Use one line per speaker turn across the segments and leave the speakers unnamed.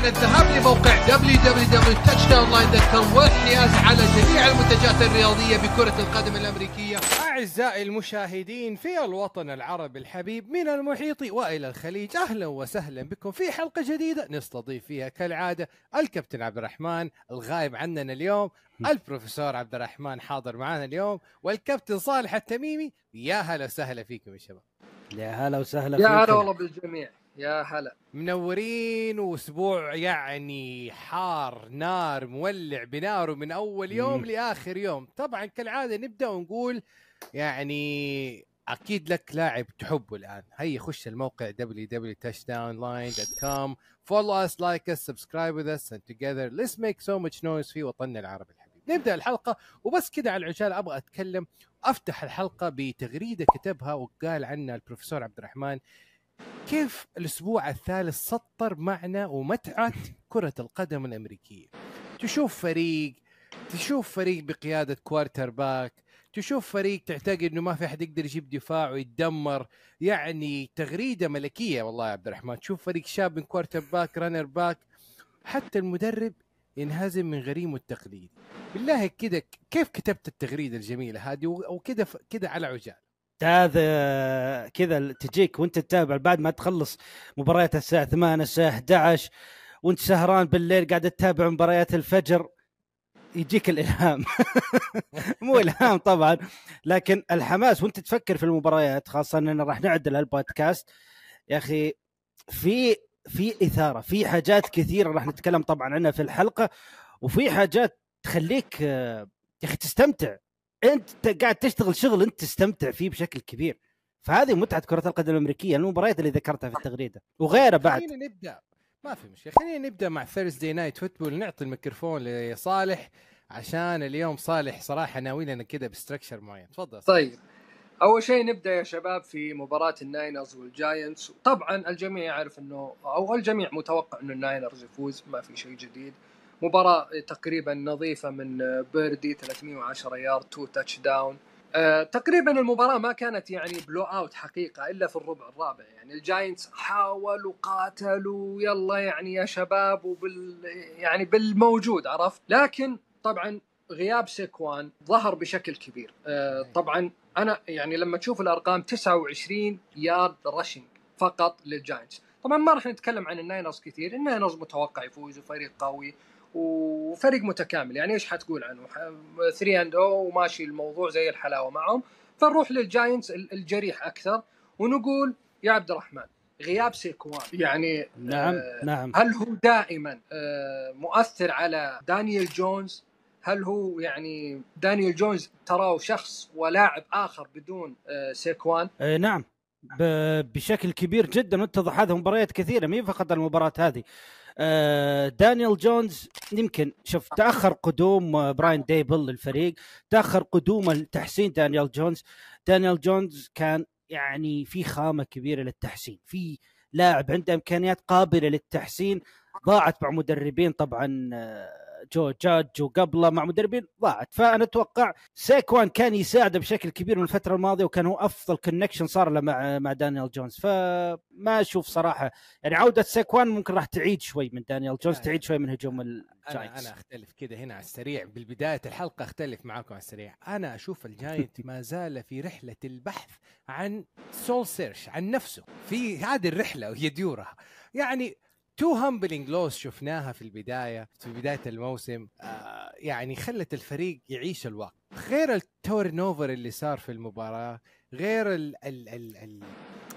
عن الذهاب لموقع www.touchdownline.com والحياز على جميع المنتجات الرياضية بكرة القدم الأمريكية.
أعزائي المشاهدين في الوطن العربي الحبيب من المحيط وإلى الخليج أهلا وسهلا بكم في حلقة جديدة نستضيف فيها كالعادة الكابتن عبد الرحمن الغايب عننا اليوم البروفيسور عبد الرحمن حاضر معنا اليوم والكابتن صالح التميمي. يا هلا وسهلا فيكم يا شباب.
يا هلا وسهلا
يا هلا. والله بالجميع. يا هلا.
منورين وأسبوع يعني حار نار مولع بناره من أول يوم
مم.
لآخر يوم. طبعا كالعادة نبدأ ونقول يعني أكيد لك لاعب تحبه الآن. هيا خش الموقع www.touchdownline.com follow us like us subscribe with us and together. Let's make so much noise في وطننا العربي الحبيب. نبدأ الحلقة وبس كده على العجاله أبغى أتكلم أفتح الحلقة بتغريدة كتبها وقال عنها البروفيسور عبد الرحمن. كيف الأسبوع الثالث سطر معنى ومتعة كرة القدم الأمريكية؟ تشوف فريق تشوف فريق بقيادة quarterback تشوف فريق تعتقد إنه ما في أحد يقدر يجيب دفاع ويتدمر يعني تغريدة ملكية والله يا عبد الرحمن. تشوف فريق شاب من quarterback running back حتى المدرب ينهزم من غريمه التقليدي. بالله كده كيف كتبت التغريدة الجميلة هذه؟ وكده كده على عجال
هذا كذا تجيك وانت تتابع بعد ما تخلص مباريات الساعة 8 الساعة 11 وانت سهران بالليل قاعد تتابع مباريات الفجر يجيك الإلهام. مو إلهام طبعا لكن الحماس وانت تفكر في المباريات خاصة إننا راح نعدل البودكاست يا أخي في في إثارة في حاجات كثيرة راح نتكلم طبعا عنها في الحلقة وفي حاجات تخليك يا أخي تستمتع. انت قاعد تشتغل شغل انت تستمتع فيه بشكل كبير. فهذه متعة كرة القدم الأمريكية المباريات اللي ذكرتها في التغريدة وغيرها بعد.
خلينا نبدأ. ما في مشكلة. خلينا نبدأ مع Thursday Night Football نعطي الميكروفون لصالح عشان اليوم صالح صراحة ناوي لنا كده ب structure معين. تفضل
طيب. أول شيء نبدأ يا شباب في مباراة الناينرز والجاينتس طبعا الجميع يعرف إنه أو الجميع متوقع إنه الناينرز يفوز ما في شيء جديد. مباراة تقريبا نظيفة من بيردي 310 يارد 2 touchdown آه، تقريبا المباراة ما كانت يعني blowout حقيقة إلا في الربع الرابع. يعني الجاينتس حاولوا قاتلوا يلا يعني يا شباب وبال يعني بالموجود عرفت؟ لكن طبعا غياب سيكوان ظهر بشكل كبير. آه، طبعا أنا يعني لما تشوف الأرقام 29 yard rushing فقط للجاينتس. طبعا ما راح نتكلم عن الناينرز كثير. الناينرز متوقع يفوز وفريق قوي. وفريق متكامل. يعني إيش حتقول عنه؟ 3 and 0 وماشي الموضوع زي الحلاوة معهم. فنروح للجاينتس الجريح أكثر ونقول يا عبد الرحمن غياب سيكوان. يعني
نعم
آه
نعم.
هل هو دائما آه مؤثر على دانيال جونز؟ هل هو يعني دانيال جونز تراه شخص ولاعب آخر بدون آه سيكوان؟
آه نعم. بشكل كبير جدا. واتضح هذا مباريات كثيرة مو فقط المباراة هذه. دانيال جونز يمكن شوف تأخر قدوم آه، براين ديبل للفريق تأخر قدوم التحسين دانيال جونز. دانيال جونز كان يعني في خامة كبيرة للتحسين في لاعب عنده إمكانيات قابلة للتحسين ضاعت مع مدربين طبعا آه، جو جاج وقبله مع مدربين ضاعت. فأنا أتوقع سيكوان كان يساعده بشكل كبير من الفترة الماضية وكان هو أفضل connection صار له مع مع دانيال جونز فما أشوف صراحة يعني عودة سيكوان ممكن راح تعيد شوي من دانيال جونز
لا،
تعيد شوي من هجوم
ال
Giants
أنا أختلف كده هنا على السريع. بالبداية الحلقة أختلف معاكم على السريع. أنا أشوف ال Giant ما زال في رحلة البحث عن soul search عن نفسه في هذه الرحلة وهي ديورها. يعني two humbling loss شفناها في البداية في بداية الموسم. آه يعني خلت الفريق يعيش الوقت. غير ال turnover اللي صار في المباراة غير ال ال ال ال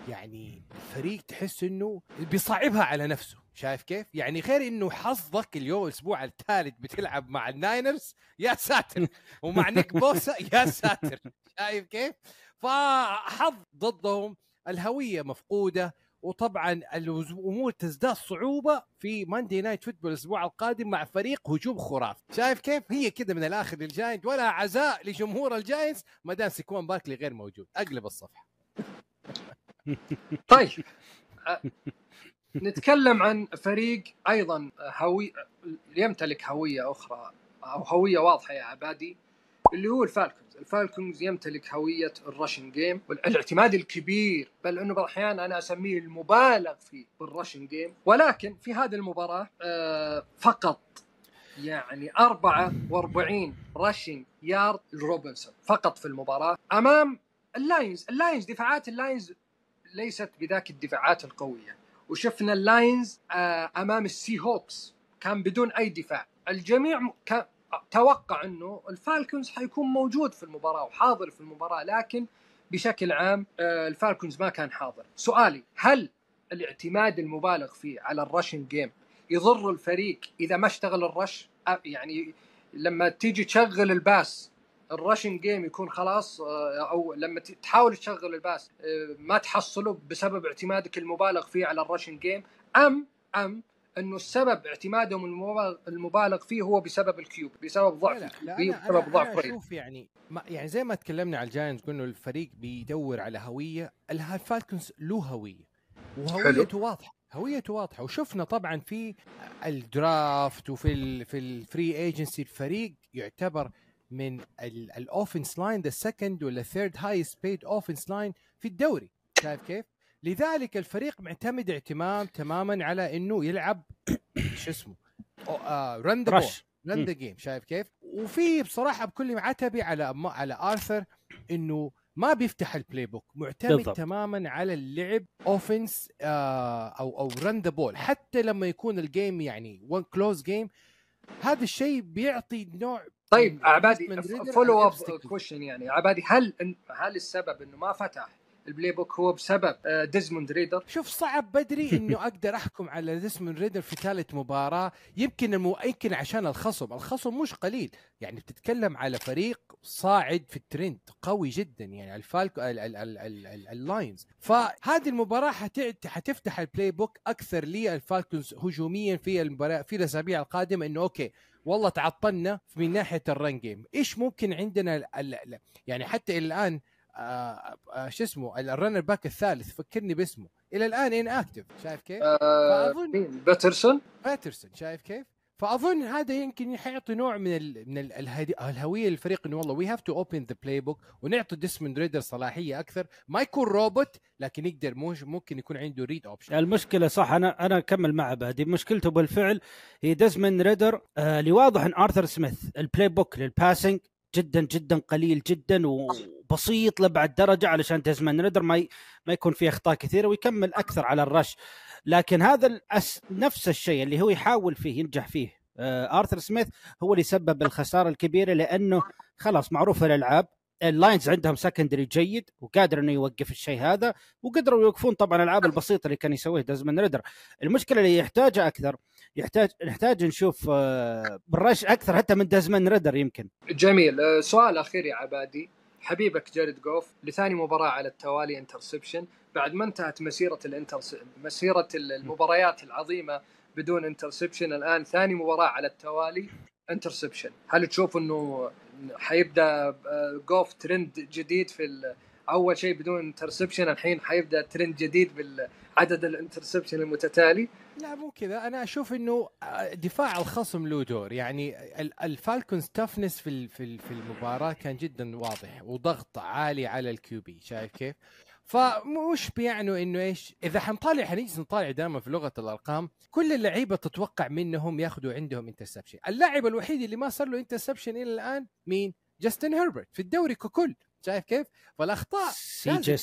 يعني الفريق تحس إنه بيصعبها على نفسه. شايف كيف؟ يعني غير إنه حظك اليوم الأسبوع الثالث بتلعب مع ال Niners يا ساتر! ومع نيك بوسا يا ساتر! شايف كيف؟ فحظ ضدهم الهوية مفقودة وطبعا الأمور تزداد صعوبة في Monday Night Football الأسبوع القادم مع فريق هجوم خرافي. شايف كيف؟ هي كده من الآخر لل Giant ولا عزاء لجمهور ال Giants. ما دام سيكون باركلي غير موجود. أقلب الصفحة.
طيب أ- نتكلم عن فريق أيضا هو يمتلك هوية أخرى أو هوية واضحة يا عبادي اللي هو ال Falcons. ال Falcons يمتلك هوية ال rushing game والاعتماد الكبير بل انه بعض الاحيان أنا اسميه المبالغ فيه بال rushing game. ولكن في هذه المباراة آه فقط يعني 44 rushing yard لروبنسون فقط في المباراة. أمام ال Lions ال Lions دفاعات ال Lions ليست بذاك الدفاعات القوية. وشفنا ال Lions آه أمام ال Seahawks كان بدون أي دفاع. الجميع م- كان توقع انه ال Falcons حيكون موجود في المباراة وحاضر في المباراة لكن بشكل عام آه، ال Falcons ما كان حاضر. سؤالي هل الاعتماد المبالغ فيه على ال rushing game يضر الفريق إذا ما اشتغل ال rush؟ أ- يعني لما تيجي تشغل ال pass ال rushing game يكون خلاص آه، أو لما تحاول تشغل ال pass آه، ما تحصله بسبب اعتمادك المبالغ فيه على ال rushing game أم أم انه السبب اعتمادهم المبالغ, فيه هو بسبب ال QB بسبب ضعف
لا لا, ال
QB
أنا,
بسبب
أنا,
ضعف
أنا أشوف يعني ما يعني زي ما تكلمنا على ال Giants قلنا الفريق بيدور على هوية ال- ال Falcons له هوية وهويته واضحة هويته واضحة. وشفنا طبعا في ال draft وفي ال في ال free agency الفريق يعتبر من ال offense line the second ولا third highest paid offense line في الدوري. شايف كيف؟ لذلك الفريق معتمد اعتماد تماما على إنه يلعب شو اسمه run
the
ball
run.
the game شايف كيف؟ وفي بصراحة بكل عتبي على ما على آرثر إنه ما بيفتح ال playbook معتمد
بالضبط.
تماما على اللعب offense آه أو أو run the ball حتى لما يكون ال game يعني one close game هذا الشيء بيعطي نوع
طيب عبادي follow
up.
question يعني عبادي هل هل السبب إنه ما فتح ال playbook هو بسبب آه، ديزموند ريدر.
شوف صعب بدري انه أقدر أحكم على ديسمون ريدر في ثالث مباراة. يمكن المو... يمكن عشان الخصم، الخصم مش قليل، يعني بتتكلم على فريق صاعد في الترند قوي جدا. يعني ال Falco ال... ال... ال... ال... ال... ال Lions، فهذه المباراة حت... حتفتح ال playbook أكثر لل Falcons هجوميا في المباراة في الأسابيع القادمة إنه okay والله تعطلنا من ناحية ال run game، إيش ممكن عندنا ال... ال... يعني حتى الآن شو اسمه ال running back الثالث فكرني باسمه إلى الآن inactive شايف كيف؟
آه مين؟ باترسون
باترسون شايف كيف؟ فأظن هذا يمكن حيعطي نوع من ال من ال الهوية للفريق إنه والله we have to open the playbook ونعطي ديسموند ريدر صلاحية أكثر ما يكون روبوت لكن يقدر موش ممكن يكون عنده read option
المشكلة صح أنا أنا أكمل مع بهدي مشكلته بالفعل هي ديزموند ريدر آه اللي واضح إن ارثر سميث ال playbook لل passing جدا جدا قليل جدا وبسيط لأبعد درجة علشان ديزموند ريدر ما ي... ما يكون فيه أخطاء كثيرة ويكمل أكثر على ال rush. لكن هذا الأس... نفس الشيء اللي هو يحاول فيه ينجح فيه. آه آرثر سميث هو اللي سبب الخسارة الكبيرة لأنه خلاص معروف الالعاب ال Lions عندهم secondary جيد وقادر إنه يوقف الشيء هذا وقدروا يوقفون طبعا الألعاب البسيطة اللي كان يسويها ديزموند ريدر المشكلة اللي يحتاجها أكثر يحتاج نحتاج نشوف آه، بال rush أكثر حتى من ديزموند ريدر يمكن.
جميل. آه، سؤال أخير يا عبادي. حبيبك جاريد جوف لثاني مباراة على التوالي interception بعد ما انتهت مسيرة ال inter مسيرة المباريات العظيمة بدون interception الآن ثاني مباراة على التوالي. interception. هل تشوف إنه حيبدأ آه، جوف ترند جديد في أول شيء بدون interception الحين حيبدأ ترند جديد بالعدد ال interception المتتالي؟
لا مو كذا. أنا أشوف إنه آه، دفاع الخصم له دور. يعني ال- ال Falcons defense في في المباراة كان جدا واضح وضغط عالي على ال QB شايف كيف؟ فمش بيعنوا إنه إيش إذا حنطالع حنيجي نطالع دائما في لغة الأرقام كل اللعيبة تتوقع منهم ياخذوا عندهم interception اللاعب الوحيد اللي ما صار له interception إلى الآن مين؟ جاستن هيربرت في الدوري ككل. شايف كيف؟ فالأخطاء
سي جي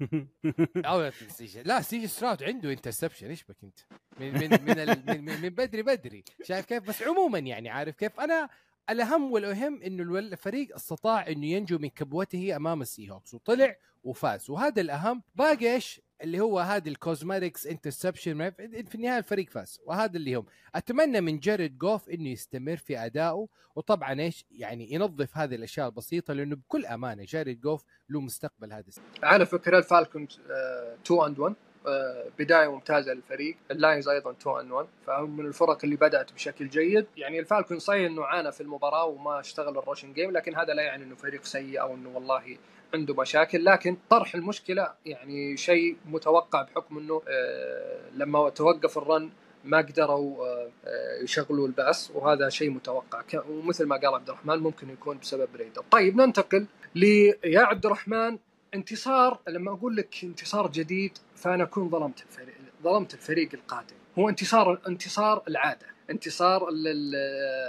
سي- لا سي جي ستراود عنده interception إيش بك أنت؟ من من من, من, من بدري بدري. شايف كيف؟ بس عموما يعني عارف كيف؟ أنا الأهم والأهم إنه الفريق استطاع إنه ينجو من كبوته أمام السي هوكس وطلع وفاز. وهذا الأهم. باقي إيش اللي هو هذه ال cosmetics interception في النهاية الفريق فاز. وهذا اللي هم. أتمنى من جاريد جوف إنه يستمر في أدائه. وطبعا إيش؟ يعني ينظف هذه الأشياء البسيطة لأنه بكل أمانة جاريد جوف له مستقبل هذا.
على فكرة الفالكونز 2 and 1 بداية ممتازة للفريق. اللاينز أيضا 2 and 1 فهم من الفرق اللي بدأت بشكل جيد. يعني الفالكون صحيح إنه عانى في المباراة وما اشتغل ال rushing game لكن هذا لا يعني إنه فريق سيء أو إنه والله عنده مشاكل. لكن طرح المشكلة يعني شيء متوقع بحكم إنه آه، لما توقف ال run ما قدروا آه، آه، يشغلوا ال pass وهذا شيء متوقع. ومثل ما قال عبد الرحمن ممكن يكون بسبب ريدر. طيب ننتقل ل يا عبد الرحمن. انتصار لما أقول لك انتصار جديد فأنا أكون ظلمت الفريق ظلمت الفريق القادم. هو انتصار انتصار العادة انتصار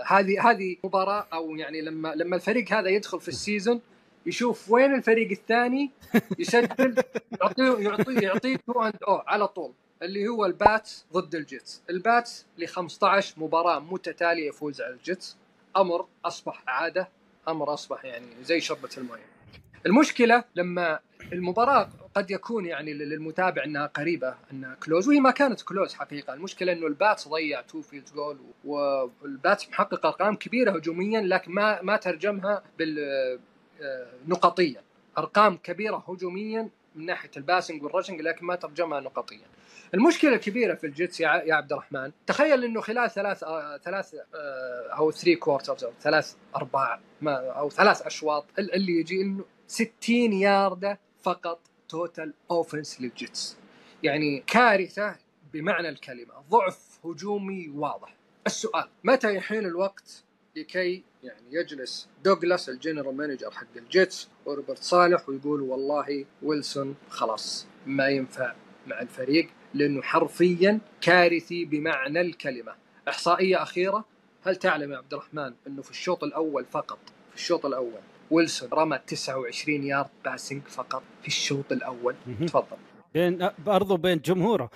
هذه هذه مباراة أو يعني لما لما الفريق هذا يدخل في ال season يشوف وين الفريق الثاني يسجل يعطيه يعطيه يعطيه two and O على طول اللي هو البات ضد الجيتس. البات ل 15 مباراة متتالية يفوز على الجيتس. أمر أصبح عادة أمر أصبح يعني زي شربة المويه المشكلة لما المباراة قد يكون يعني للمتابع أنها قريبة انها close وهي ما كانت close حقيقة. المشكلة إنه البات ضيع two field goal والبات محقق أرقام كبيرة هجوميا لكن ما ما ترجمها بال آه، نقطيا. أرقام كبيرة هجوميا من ناحية ال passing وال rushing لكن ما ترجمها نقطيا. المشكلة الكبيرة في الجيتس يا عبد الرحمن تخيل إنه خلال ثلاث آه، ثلاث آه، أو three quarters أو ثلاث ارباع أو ثلاث أشواط ال- اللي يجي إنه 60 ياردة فقط total offense للجيتس يعني كارثة بمعنى الكلمة. ضعف هجومي واضح. السؤال متى يحين الوقت لكي يعني يجلس دوغلاس ال general manager حق الجيتس وروبرت صالح ويقول والله ويلسون خلاص ما ينفع مع الفريق لأنه حرفيا كارثي بمعنى الكلمة. إحصائية أخيرة هل تعلم يا عبد الرحمن أنه في الشوط الأول فقط في الشوط الأول ويلسون رمى 29 يارد باسنج فقط في الشوط الأول. تفضل.
بين برضو بين جمهوره.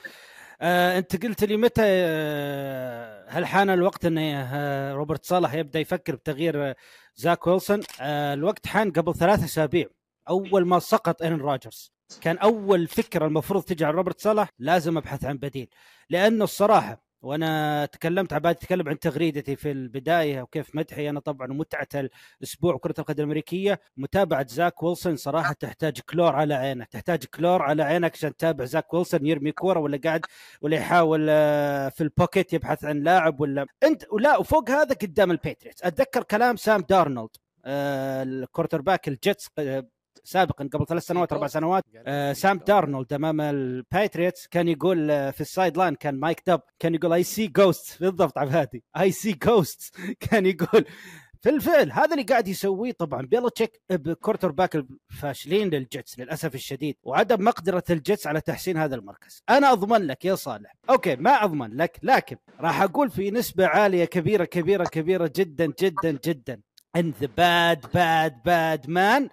آه أنت قلت لي متى آه هل حان الوقت إن آه روبرت صالح يبدأ يفكر بتغيير آه زاك ويلسون؟ آه الوقت حان قبل ثلاثة أسابيع. أول ما سقط آرون راجرز كان أول فكرة المفروض تجي على روبرت صالح لازم أبحث عن بديل. لأنه الصراحة وأنا تكلمت عباد تكلم عن تغريدتي في البداية وكيف مدحي. أنا طبعا ومتعه الأسبوع كرة القدم الأمريكية. متابعة زاك ويلسون صراحة تحتاج كلور على عينك تحتاج كلور على عينك عشان تتابع زاك ويلسون يرمي كورة ولا قاعد ولا يحاول آه، في ال pocket يبحث عن لاعب ولا. أنت ولا وفوق هذا قدام البيتريوتس أتذكر كلام سام دارنولد ال quarterback الجيتس سابقا قبل ثلاث سنوات أربع سنوات آه، سام دارنولد أمام البيتريوتس كان يقول آه، في ال sideline كان mic'd up كان يقول I see ghosts بالضبط عبادي. I see ghosts كان يقول. في الفعل هذا اللي قاعد يسويه طبعا بيلتشيك ب quarterback الفاشلين للجيتس للأسف الشديد وعدم مقدرة الجيتس على تحسين هذا المركز. أنا أضمن لك يا صالح. أوكي ما أضمن لك لكن راح أقول في نسبة عالية كبيرة كبيرة كبيرة جدا جدا جدا. إن the bad bad bad man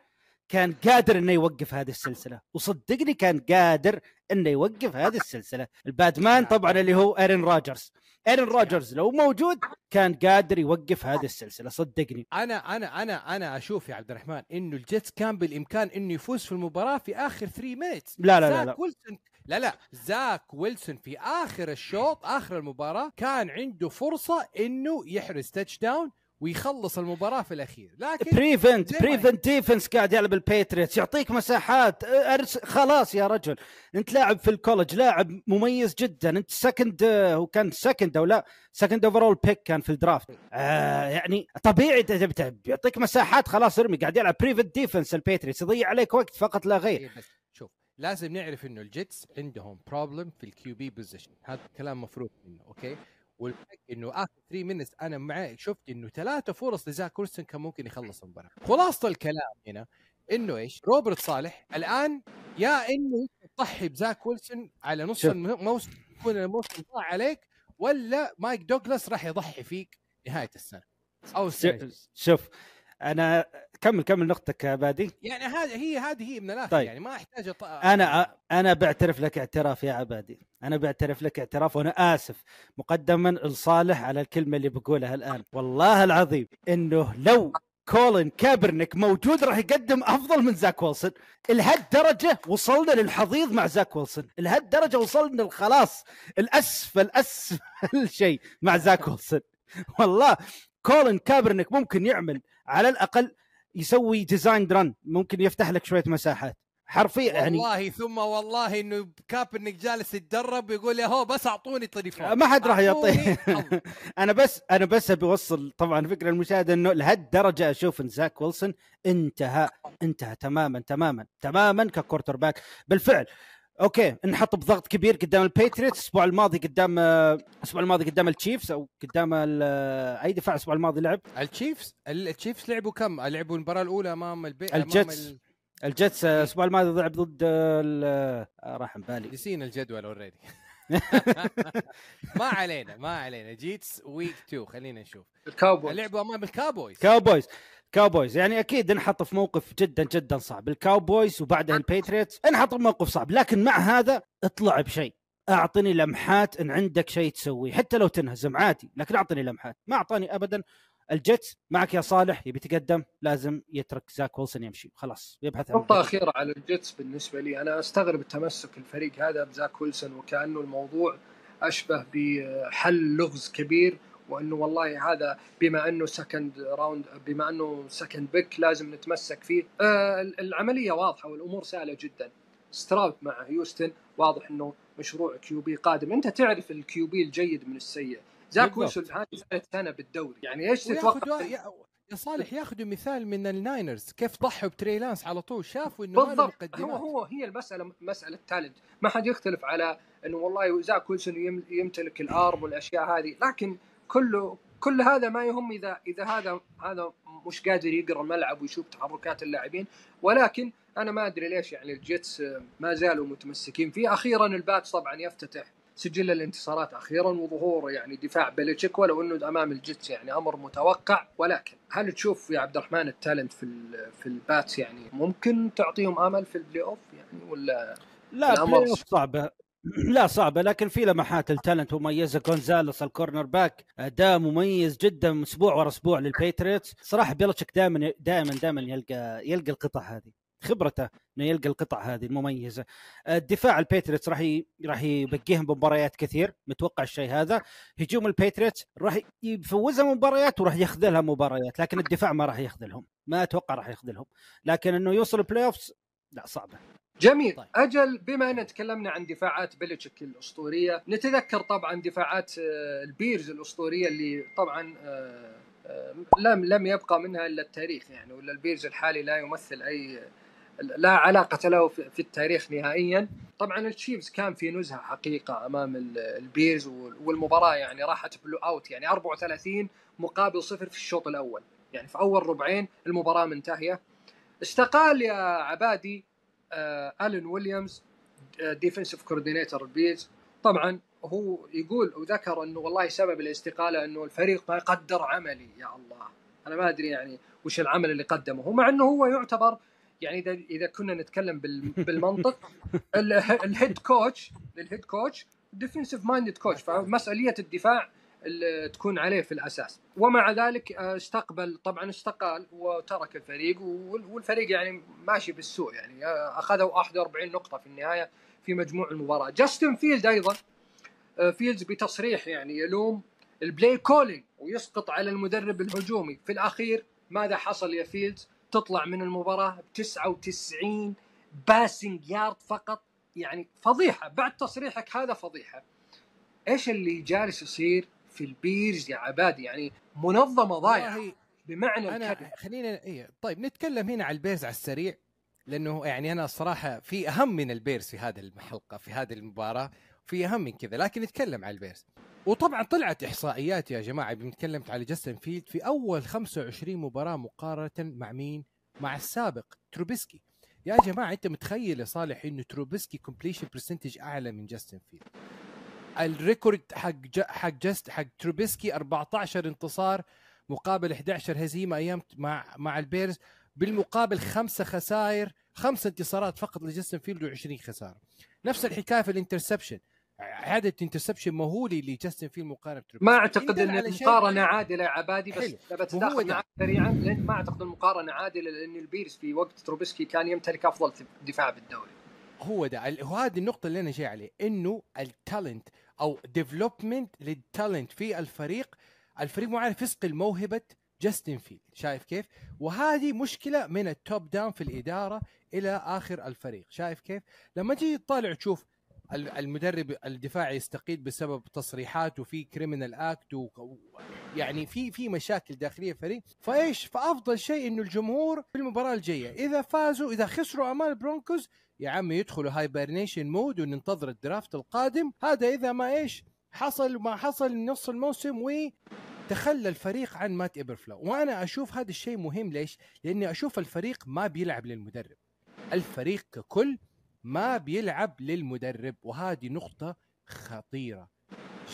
كان قادر إنه يوقف هذه السلسلة. وصدقني كان قادر إنه يوقف هذه السلسلة. ال bad man طبعا اللي هو آرون راجرز آرون راجرز لو موجود كان قادر يوقف هذه السلسلة. صدقني.
أنا أنا أنا أنا أشوف يا عبد الرحمن إنه الجيتس كان بالإمكان إنه يفوز في المباراة في آخر 3 minutes
لا لا لا,
زاك
لا.
ويلسون لا لا. زاك ويلسون في آخر الشوط آخر المباراة كان عنده فرصة إنه يحرز touchdown ويخلص المباراة في الأخير. لكن prevent
prevent defense قاعد يلعب البيتريوتس يعطيك مساحات. أرس خلاص يا رجل. أنت لاعب في ال college لاعب مميز جدا. أنت second هو كان سكند أو لا second overall pick كان في ال draft آه يعني طبيعي يعطيك مساحات خلاص ارمي. قاعد يلعب prevent defense البيتريوتس يضيع عليك وقت فقط لا غير.
إيه شوف لازم نعرف إنه الجيتس عندهم problem في ال QB position هذا كلام مفروض منه أوكي؟ والفك إنه آخر 3 minutes أنا معي شفت إنه ثلاثة فرص لزاك ويلسون كان ممكن يخلص المباراة. خلاصة الكلام هنا إنه إيش؟ روبرت صالح الآن يا إنه تضحي بزاك ويلسون على نص. الموسم يكون الموسم ضاع عليك ولا مايك دوغلاس راح يضحي فيك نهاية السنة. أو السنة.
ش- شوف أنا كمل كمل نقطتك يا عبادي.
يعني هذه هي هذه هي من الآخر
طيب.
يعني ما احتاج أط...
أنا أنا بعترف لك اعتراف يا عبادي أنا بعترف لك اعتراف وأنا آسف مقدما لصالح على الكلمة اللي بقولها الآن. والله العظيم إنه لو كولين كابرنيك موجود راح يقدم أفضل من زاك ويلسون. لهالدرجة وصلنا للحضيض مع زاك ويلسون. لهالدرجة وصلنا خلاص الاسفل اسفل شيء مع زاك ويلسون. والله كولين كابرنيك ممكن يعمل على الأقل يسوي design run ممكن يفتح لك شوية مساحات. حرفيا يعني
والله ثم والله إنه كابرنك جالس يتدرب يقول يا هو بس أعطوني تليفون
ما حد راح يعطيه. أنا بس أنا بس أبي أوصل طبعا فكرة المشاهد إنه لهالدرجة أشوف إن زاك ويلسون انتهى انتهى تماما تماما تماما ك quarterback. بالفعل أوكي نحط بضغط كبير قدام الباتريوتس الأسبوع الماضي قدام آه، الأسبوع الماضي قدام التشيفز أو قدام آه، أي دفاع الأسبوع الماضي لعب؟
التشيفز التشيفز لعبوا كم؟ لعبوا المباراة الأولى أمام البي
الجيتس.
امام
الجيتس آه، الأسبوع الماضي لعب ضد راح عن بالي
نسينا الجدول already ما علينا ما علينا. جيتس week 2 خلينا نشوف.
الكاوبويز
لعبوا أمام الكابويز
كاوبويز كاوبويز يعني أكيد نحط في موقف جدا جدا صعب. الكاوبويز وبعدها الباتريوتس في موقف صعب. لكن مع هذا اطلع بشيء. أعطني لمحات إن عندك شيء تسويه. حتى لو تنهزم عادي لكن أعطني لمحات. ما أعطاني ابدا. الجيتس معك يا صالح يبي يتقدم؟ لازم يترك زاك ويلسون يمشي. خلاص يبحث عن
نقطة أخيرة على الجيتس بالنسبة لي. أنا أستغرب التمسك الفريق هذا بزاك ويلسون وكأنه الموضوع أشبه بحل لغز كبير وأنه والله هذا بما أنه second round بما أنه second pick لازم نتمسك فيه. آه العملية واضحة والأمور سهلة جدا. ستراود مع هيوستن واضح أنه مشروع QB قادم. أنت تعرف ال QB الجيد من السيء. زاك. ويلسون هذه ثالث سنة بالدوري. يعني
إيش
تتوقع؟
يا, صالح ياخذوا مثال من الناينرز كيف ضحوا بتري لانس على طول؟ شافوا إنه
بالضبط. هو هو هي المسألة مسألة talent ما حد يختلف على إنه والله زاك ويلسون يم- يمتلك ال arm والأشياء هذه. لكن كله كل هذا ما يهم إذا إذا هذا هذا مش قادر يقرأ الملعب ويشوف تحركات اللاعبين. ولكن أنا ما أدري ليش يعني الجيتس ما زالوا متمسكين فيه. أخيرا الباتس طبعا يفتتح سجل الانتصارات أخيرا وظهور يعني دفاع بيلتشيك ولو إنه أمام الجيتس يعني أمر متوقع. ولكن هل تشوف يا عبد الرحمن ال talent في في الباتس يعني ممكن تعطيهم آمل في ال playoff يعني ولا
لا بلاي أوف صعبة. لا صعبة لكن في لمحات ال talent. مميزة جونزاليس ال cornerback. اداء مميز جدا أسبوع ورا أسبوع للباتريوتس. صراحة بيلتشيك دائما دائما دائما يلقى يلقى القطع هذه. خبرته إنه يلقى القطع هذه المميزة. الدفاع الباتريوتس راح ي... راح يبقيهم بمباريات كثير. متوقع الشيء هذا. هجوم الباتريوتس راح يفوزها مباريات وراح يخذلها مباريات لكن الدفاع ما راح يخذلهم. ما أتوقع راح يخذلهم. لكن إنه يوصل playoffs لا صعبة.
جميل.
طيب.
أجل بما أن تكلمنا عن دفاعات بيلتشيك الأسطورية نتذكر طبعا دفاعات آه، البيرز الأسطورية اللي طبعا آه، آه، لم لم يبقى منها إلا التاريخ يعني ولا البيرز الحالي لا يمثل أي لا علاقة له في التاريخ نهائيا. طبعا التشيفز كان في نزهة حقيقة أمام ال- البيرز وال- والمباراة يعني راحت blowout يعني 34 مقابل صفر في الشوط الأول يعني في أول ربعين المباراة منتهية. استقال يا عبادي الن ويليامز defensive coordinator البيرز طبعا هو يقول وذكر إنه والله سبب الاستقالة إنه الفريق ما يقدر عملي. يا الله. أنا ما أدري يعني وش العمل اللي قدمه. مع إنه هو يعتبر يعني إذا إذا كنا نتكلم بال- بالمنطق ال- ال head coach ال head coach defensive minded coach فمسؤوليه الدفاع تكون عليه في الأساس. ومع ذلك آه، استقبل طبعا استقال وترك الفريق وال- والفريق يعني ماشي بالسوء يعني. آه، أخذوا 41 نقطة في النهاية في مجموع المباراة. جاستن فيلد أيضا آه، فيلدز بتصريح يعني يلوم ال play calling ويسقط على المدرب الهجومي. في الأخير ماذا حصل يا فيلدز؟ تطلع من المباراة ب 99 passing yard فقط. يعني فضيحة. بعد تصريحك هذا فضيحة. إيش اللي جالس يصير؟ في البيرز يا عبادي يعني منظمة
ضايعة
بمعنى أنا
خلينا إيه طيب نتكلم هنا على البيرز على السريع لأنه يعني أنا الصراحة في أهم من البيرز في هذه الحلقة في هذه المباراة في أهم من كذا لكن نتكلم على البيرز وطبعا طلعت إحصائيات يا جماعة بنتكلم على جاستن فيلد في أول 25 مباراة مقارنة مع مين؟ مع السابق تروبيسكي. يا جماعة أنت متخيل يا صالح إنه تروبيسكي completion percentage أعلى من جاستن فيلد؟ ال record حق ج... حق جست حق تروبيسكي 14 انتصار مقابل 11 هزيمة أيام مع مع البيرز. بالمقابل خمسة خسائر خمسه انتصارات فقط لجاستن فيلد و20 خسارة. نفس الحكاية في ال interception. عدد interception مهولي لجاستن فيلد مقارنة بتروبيسكي
ما أعتقد
إن شيء-
المقارنة عادلة يا عبادي بس
ده.
معك سريعا. لأن ما أعتقد المقارنة عادلة لأن البيرز في وقت تروبسكي كان يمتلك أفضل دفاع بالدوري.
هو ده. وهذه النقطة اللي أنا جاي عليه. إنه ال talent أو development لل talent في الفريق الفريق مو عارف يسقي موهبة جاستن فيلد شايف كيف؟ وهذه مشكلة من ال top down في الإدارة إلى آخر الفريق شايف كيف؟ لما تيجي تطالع تشوف ال- المدرب الدفاعي يستقيل بسبب تصريحات وفي criminal act. يعني في في مشاكل داخلية الفريق فإيش فأفضل شيء إنه الجمهور في المباراة الجاية إذا فازوا إذا خسروا أمام البرونكوز يا عمي يدخلوا hibernation mode وننتظر ال draft القادم. هذا إذا ما إيش حصل ما حصل نص الموسم وتخلى الفريق عن مات ايبرفلوس وأنا أشوف هذا الشيء مهم. ليش؟ لأني أشوف الفريق ما بيلعب للمدرب. الفريق ككل ما بيلعب للمدرب. وهذه نقطة خطيرة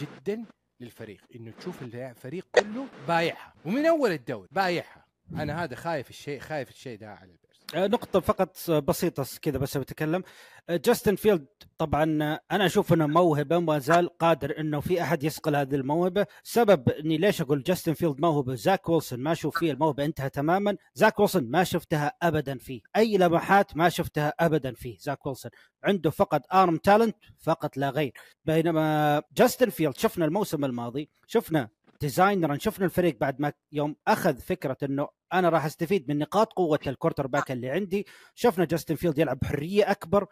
جدا للفريق. إنه تشوف الفريق كله بايعها. ومن أول الدوري بايعها. أنا هذا خايف الشيء خايف الشيء ده على
نقطة فقط بسيطة كذا بس بتكلم جاستن فيلدز طبعا أنا أشوف إنه موهبة ما زال قادر إنه في أحد يصقل هذه الموهبة، سبب إني ليش أقول جاستن فيلدز موهبة؟ زاك ويلسون ما أشوف فيه الموهبة انتهى تماما، زاك ويلسون ما شفتها ابدا فيه، أي لمحات ما شفتها ابدا فيه زاك ويلسون، عنده فقط arm talent فقط لا غير، بينما جاستن فيلدز شفنا الموسم الماضي شفنا designed run شفنا الفريق بعد ما يوم أخذ فكرة إنه أنا راح أستفيد من نقاط قوة ال quarterback اللي عندي. شفنا جاستن فيلدز يلعب بحرية أكبر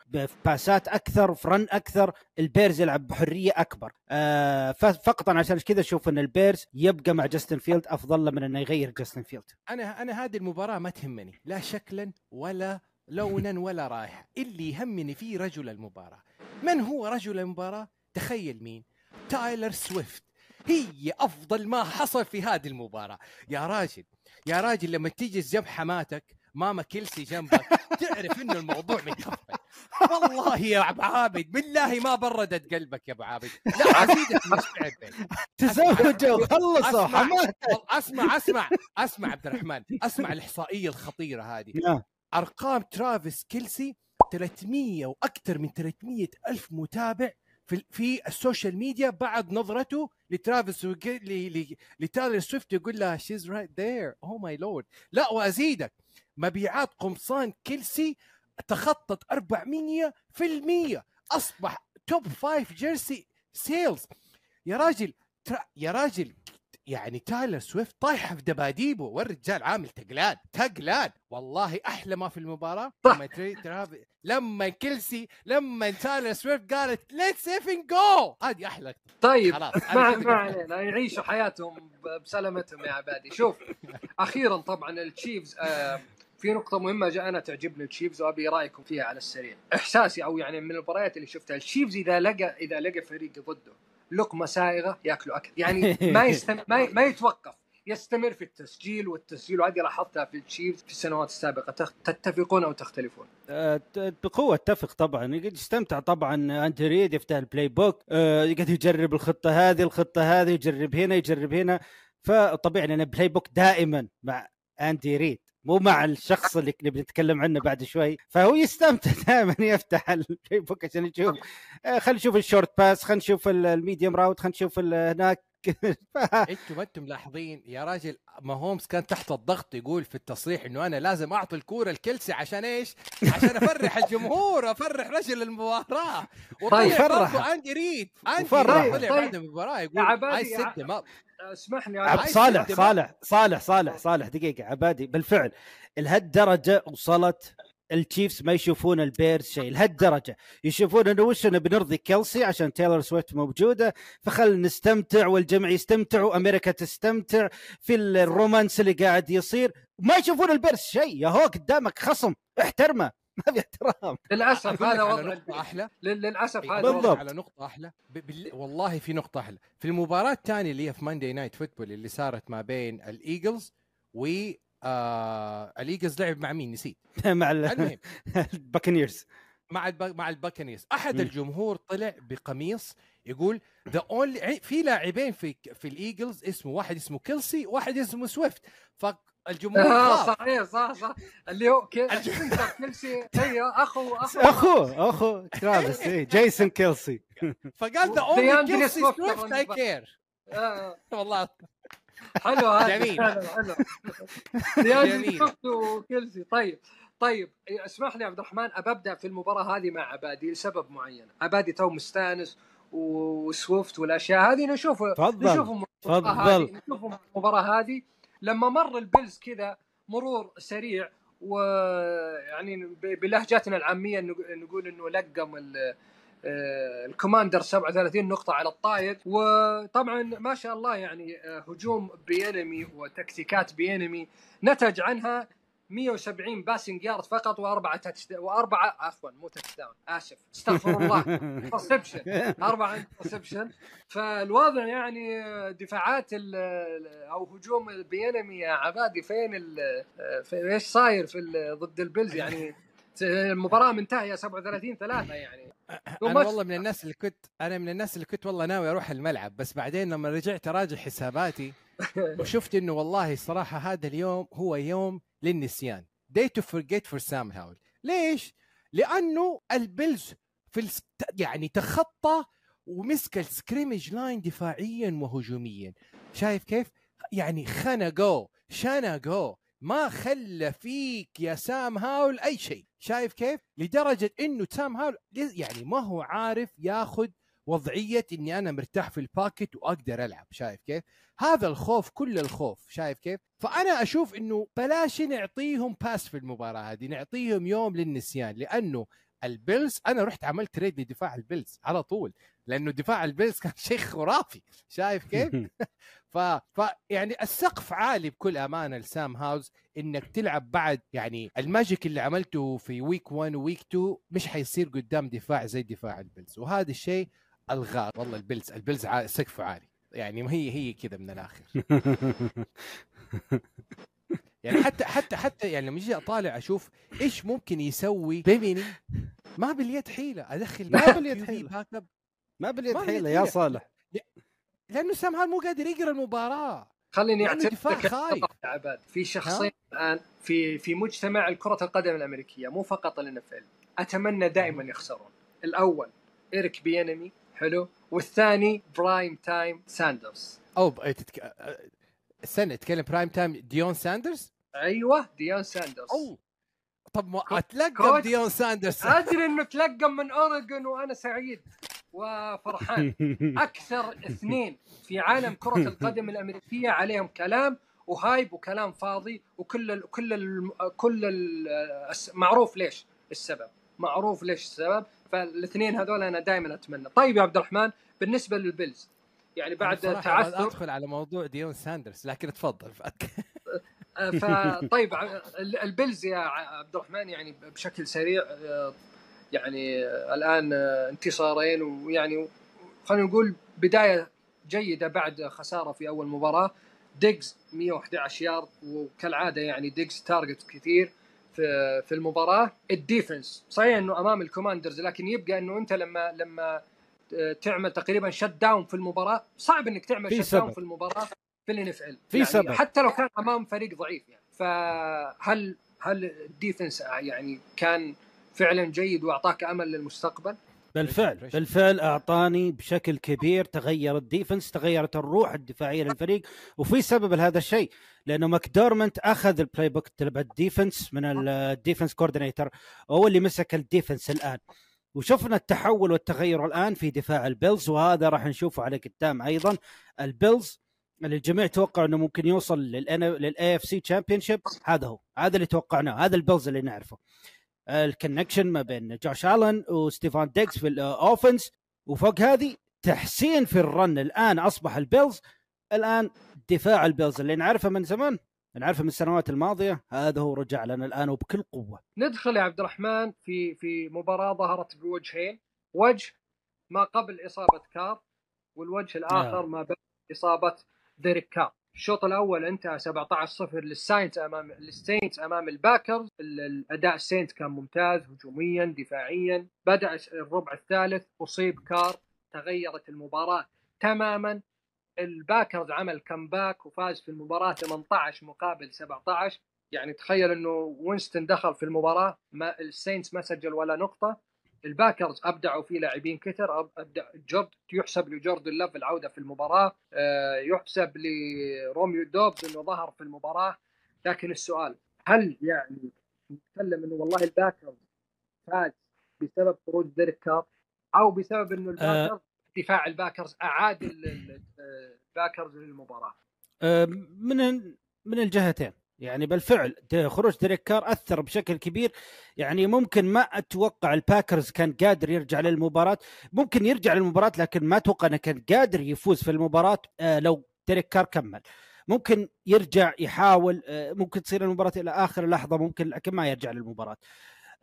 باسات أكثر ف run أكثر البيرز يلعب بحرية أكبر. آه فقط عشان كذا أشوف إن البيرز يبقى مع جاستن فيلدز أفضل له من إنه يغير جاستن فيلدز.
أنا أنا هذه المباراة ما تهمني لا شكلا ولا لونا ولا رائحة. اللي يهمني فيه رجل المباراة. من هو رجل المباراة؟ تخيل مين؟ تايلر سويفت. هي أفضل ما حصل في هذه المباراة. يا راجل يا راجل لما تيجي جنب حماتك ماما كيلسي جنبك تعرف إنه الموضوع متقفل والله يا أبو عابد بالله ما بردت قلبك يا أبو عابد. لا أزيدك مشعر
تزوجوا خلصوا حماتك.
أسمع أسمع أسمع عبد الرحمن. أسمع الإحصائية الخطيرة هذه.
نعم.
أرقام ترافيس كيلسي 300 وأكثر من 300 ألف متابع في في ال social media بعد نظرته لترافيس لتايلر سويفت يقول لها she's right there oh my lord لا وأزيدك. مبيعات قمصان كيلسي تخطت 400% أصبح top five jersey sales يا راجل يا راجل يعني تايلر سويفت طايحة في دباديبه. والرجال عامل تقلان تقلان والله أحلى ما في المباراة. لما ترافي لما كيلسي لما تايلر سويفت قالت let's effing go هذه أحلى
طيب ما ما علينا. يعيشوا حياتهم بسلامتهم يا عبادي. شوف أخيرا طبعا التشيفس آه في نقطة مهمة جاء أنا تعجبني التشيفس وأبي رأيكم فيها على السريع. إحساسي أو يعني من المباريات اللي شفتها التشيفس إذا لقى إذا لقى فريق ضده لقمه سائغه ياكلوا أكل. يعني ما يستم... ما, ما يتوقف. يستمر في التسجيل والتسجيل وهذه لاحظتها في التشيفس في السنوات السابقة. تتفقون أو تختلفون؟
أه بقوة اتفق طبعا. يقعد يستمتع طبعا اندي ريد يفتح ال playbook أه يقعد يجرب الخطة هذه الخطة هذه يجرب هنا يجرب هنا. فطبيعي لأن ال playbook دائما مع اندي ريد. مو مع الشخص اللي نبي نتكلم عنه بعد شوي فهو يستمتع دائما يفتح ال playbook عشان يشوف. آه، خلينا نشوف ال short pass خلينا نشوف ال medium route خلينا نشوف هناك.
أنتم ما أنتم ملاحظين يا راجل ما هومز كان تحت الضغط يقول في التصريح إنه أنا لازم أعطي الكورة لكيلسي عشان إيش؟ عشان أفرح الجمهور أفرح رجل المباراة.
طيب فرح.
اندي ريد عندي
فرح
طلع بعد المباراة يقول يا عبادي
اسمحني
عبد صالح صالح صالح صالح صالح. دقيقة عبادي بالفعل. لهالدرجة وصلت التشيفس ما يشوفون البيرز شيء لهالدرجة. يشوفون إنه وش إنه بنرضي كيلسي عشان تايلور سويفت موجودة فخلينا نستمتع والجمع يستمتع وامريكا تستمتع في ال romance اللي قاعد يصير. ما يشوفون البيرز شيء يا هو قدامك خصم احترمه. ما في احترام.
للأسف هذا وضع
نقطة أحلى.
للأسف
هذا بالضبط على نقطة أحلى. بال... والله في نقطة أحلى. في المباراة الثانية اللي هي في Monday Night Football اللي صارت ما بين الإيجلز و آه الإيجلز لعب مع مين؟ نسيت.
مع المهم. البكانيرز.
مع الب... مع البكانيرز. أحد م. الجمهور طلع بقميص يقول the only في لاعبين في في الإيجلز اسمه واحد اسمه كيلسي واحد اسمه سويفت. فالجمهور
آه صحيح صح صح. اللي هو كيلسي أيوه أخو
أخو. أخو أخو ترافيس إيه، جيسون كيلسي.
فقال the only كيلسي سويفت I care والله.
حلو هذا جميل. حلو حلو. جميل. وكيلسي طيب طيب اسمح لي عبد الرحمن أبدأ في المباراة هذه مع عبادي لسبب معين. عبادي تو مستانس وسويفت والأشياء هذه نشوف
نشوف تفضل.
نشوف المباراة هذه. لما مر البيلز كذا مرور سريع ويعني بلهجتنا العامية نقول إنه لقم آه، الكوماندرز 37 نقطة على الطاير. وطبعا ما شاء الله يعني آه، هجوم بينمي وتكتيكات بينمي نتج عنها. 170 passing yard فقط وأربعة touch واربعه عفوا مو touchdown آسف. استغفر الله. interception أربعة interception فالوضع يعني دفاعات أو هجوم البينمي يا عبادي فين إيش صاير في ال- ضد البيلز يعني المباراة منتهية 37 3 يعني. أنا
والله من الناس اللي كنت أنا من الناس اللي كنت والله ناوي أروح الملعب بس بعدين لما رجعت أراجع حساباتي وشفت إنه والله الصراحه هذا اليوم هو يوم للنسيان day to forget for سام هاول ليش؟ لأنه البيلز في. يعني تخطى ومسك ال scrimmage line دفاعيا وهجوميا شايف كيف؟ يعني خنقوه شنقوه ما خلى فيك يا سام هاول أي شيء شايف كيف؟ لدرجة إنه سام هاول يعني ما هو عارف ياخذ وضعية إني أنا مرتاح في ال pocket وأقدر ألعب شايف كيف؟ هذا الخوف كل الخوف شايف كيف؟ فأنا أشوف إنه بلاش نعطيهم pass في المباراة هذه نعطيهم يوم للنسيان لأنه البيلز أنا رحت عملت trade لدفاع البيلز على طول لأنه دفاع البيلز كان شيء خرافي شايف كيف؟ ف... ف يعني السقف عالي بكل أمانة لسام هاول إنك تلعب بعد يعني ال magic اللي عملته في week 1 و week 2 مش حيصير قدام دفاع زي دفاع البيلز وهذا الشيء الغاه والله البيلز البيلز ع... سقفه عالي. يعني ما هي هي كذا من الآخر. يعني حتى حتى حتى يعني لما أجي أطالع أشوف إيش ممكن يسوي بيميني ما باليد حيلة. أدخل
ما باليد
اب
ما باليد حيلة يا. صالح.
لأنه سام هال مو قادر يقرأ المباراة.
خليني اعترف لك عباد. في شخصين الآن في في مجتمع كره القدم الأمريكية مو فقط الان أتمنى دائما يخسرون. الأول إيريك بيانمي حلو. والثاني برايم تايم ساندرز
أو ب- تتك... استنى تتكلم برايم تايم ديون ساندرز؟
أيوه ديون ساندرز.
أو طب ما
أتلقى.
ديون ساندرز؟
أدري إنه تلطم من اوريجون وأنا سعيد وفرحان. أكثر اثنين في عالم كرة القدم الأمريكية عليهم كلام و hype وكلام فاضي وكل ال كل ال كل ال معروف ليش؟ السبب. معروف ليش السبب. فالاثنين هذول أنا دائما أتمنى. طيب يا عبد الرحمن بالنسبة للبيلز يعني بعد تعثر
أدخل على موضوع ديون ساندرز لكن تفضل.
فطيب ال- البيلز يا عبد الرحمن يعني بشكل سريع يعني الآن انتصارين ويعني خلينا نقول بداية جيدة بعد خسارة في أول مباراة. ديجز 111 يارد وكالعادة يعني ديجز target كثير. في في المباراة ال defense صحيح إنه أمام الكوماندرز لكن يبقى إنه أنت لما لما آه، تعمل تقريبا shutdown في المباراة صعب إنك تعمل
shutdown.
في المباراة في ال NFL
في سبب.
حتى لو كان أمام فريق ضعيف يعني فهل هل ال defense يعني كان فعلا جيد وأعطاك أمل للمستقبل؟
بالفعل. بالفعل أعطاني بشكل كبير تغير ال defense تغيرت الروح الدفاعية للفريق وفي سبب لهذا الشيء لأنه ماكدورمنت أخذ ال playbook تبع ال defense من ال defense coordinator هو اللي مسك ال defense الآن. وشفنا التحول والتغير الآن في دفاع البيلز وهذا راح نشوفه على قدام أيضا. البيلز اللي الجميع توقع إنه ممكن يوصل لل AFC championship هذا هو هذا اللي توقعناه هذا البيلز اللي نعرفه. ال connection ما بين جوش آلن وستيفان ديجز في ال offense وفوق هذه تحسين في ال run. الآن أصبح البيلز الآن دفاع البيلز. اللي نعرفه من زمان نعرفه من السنوات الماضية هذا هو رجع لنا الآن وبكل قوة.
ندخل يا عبد الرحمن في في مباراة ظهرت بوجهين. وجه ما قبل إصابة كار والوجه الآخر ما بعد إصابة ديريك كار. الشوط الأول انتهى 17-0 للساينت امام السينتس أمام الباكرز. ال- الأداء السينت كان ممتاز هجوميا دفاعيا. بدأ الربع الثالث أصيب كار تغيرت المباراة تماما. الباكرز عمل comeback وفاز في المباراة 18 مقابل 17 يعني تخيل إنه وينستون دخل في المباراة ما السينتس ما سجل ولا نقطة. الباكرز أبدعوا فيه لاعبين كثر ابدع جورد يحسب لجوردن لاف العودة في المباراة آه، يحسب لروميو دوبز إنه ظهر في المباراة. لكن السؤال هل يعني نتكلم إنه والله الباكرز فاز بسبب خروج ديريك كار أو بسبب إنه الباكرز دفاع الباكرز أعاد ال- الباكرز للمباراة؟
آه، من من الجهتين. يعني بالفعل خروج ديريك كار أثر بشكل كبير. يعني ممكن ما أتوقع الباكرز كان قادر يرجع للمباراة. ممكن يرجع للمباراة لكن ما أتوقع إنه كان قادر يفوز في المباراة آه، لو ديريك كار كمل. ممكن يرجع يحاول آه، ممكن تصير المباراة إلى آخر لحظة ممكن لكن ما يرجع للمباراة.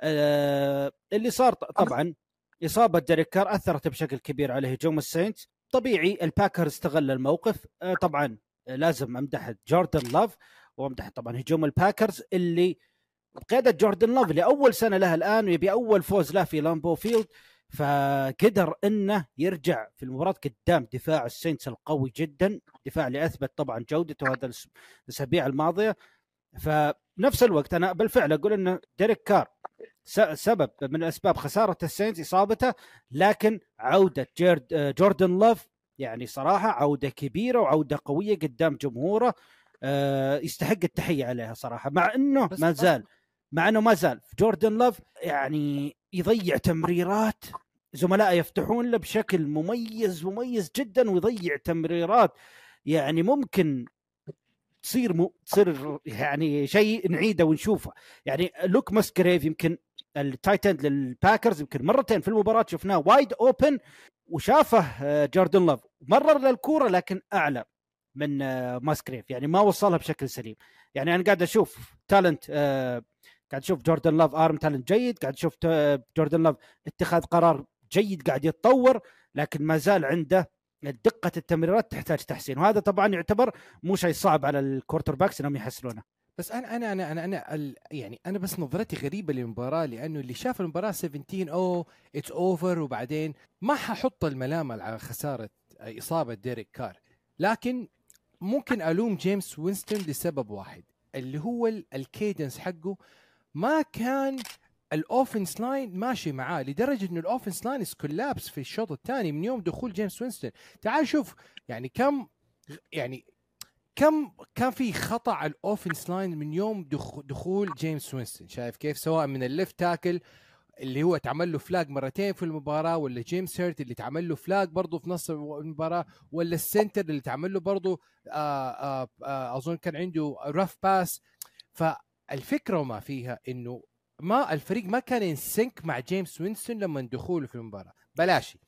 آه، اللي صار طبعا إصابة ديريك كار أثرت بشكل كبير على هجوم السينتس طبيعي الباكر استغل الموقف. طبعا لازم امدح جوردن لاف وامدح طبعا هجوم الباكرز اللي بقياده جوردن لاف لأول سنة له الآن ويبي أول فوز له في لامبو فيلد. فقدر إنه يرجع في المباراة قدام دفاع السينتس القوي جدا. دفاع اللي أثبت طبعا جودته هذا الأسابيع الماضية. فنفس الوقت أنا بالفعل أقول انه ديريك كار سبب من أسباب خسارة السينتس إصابته لكن عودة جوردن لاف يعني صراحة عودة كبيرة وعودة قوية قدام جمهوره. يستحق التحية عليها صراحة مع
إنه
ما زال مع إنه ما زال. جوردن لاف يعني يضيع تمريرات زملائه يفتحون له بشكل مميز مميز جدا ويضيع تمريرات. يعني ممكن تصير م... تصير يعني شيء نعيده ونشوفه. يعني لوك ماسجريف يمكن التايت اند للباكرز يمكن مرتين في المباراة شفناه wide open وشافه آه، جوردن لاف مرر للكورة لكن أعلى. من آه، ماسجريف يعني ما وصلها بشكل سليم. يعني أنا قاعد أشوف talent آه، قاعد أشوف جوردن لاف arm talent جيد قاعد أشوف جوردن لاف اتخاذ قرار جيد قاعد يتطور لكن ما زال عنده دقة التمريرات تحتاج تحسين. وهذا طبعا يعتبر مو شيء صعب على ال quarterbacks إنهم يحسنونه.
بس أنا أنا أنا أنا, أنا يعني أنا بس نظرتي غريبة للمباراة لأنه اللي شاف المباراة 17 أو it's over وبعدين ما ححط الملام على خسارة إصابة ديريك كار لكن ممكن ألوم جيمس وينستون لسبب واحد اللي هو ال- ال cadence حقه ما كان ال offense line ماشي معاه لدرجة إنه ال offense line collapse في الشوط الثاني من يوم دخول جيمس وينستون. تعال شوف يعني كم يعني كم كان في خطأ على ال offense line من يوم دخ- دخول جيمس وينستون؟ شايف كيف؟ سواء من ال left tackle اللي هو اتعمل له flag مرتين في المباراة ولا جيمس هيرت اللي اتعمل له flag برضه في نص المباراة ولا ال center اللي اتعمل له برضه آه آه آه أظن كان عنده rough pass فالفكرة وما فيها إنه ما الفريق ما كان ينسنك مع جيمس وينستون لما دخوله في المباراة. بلاشي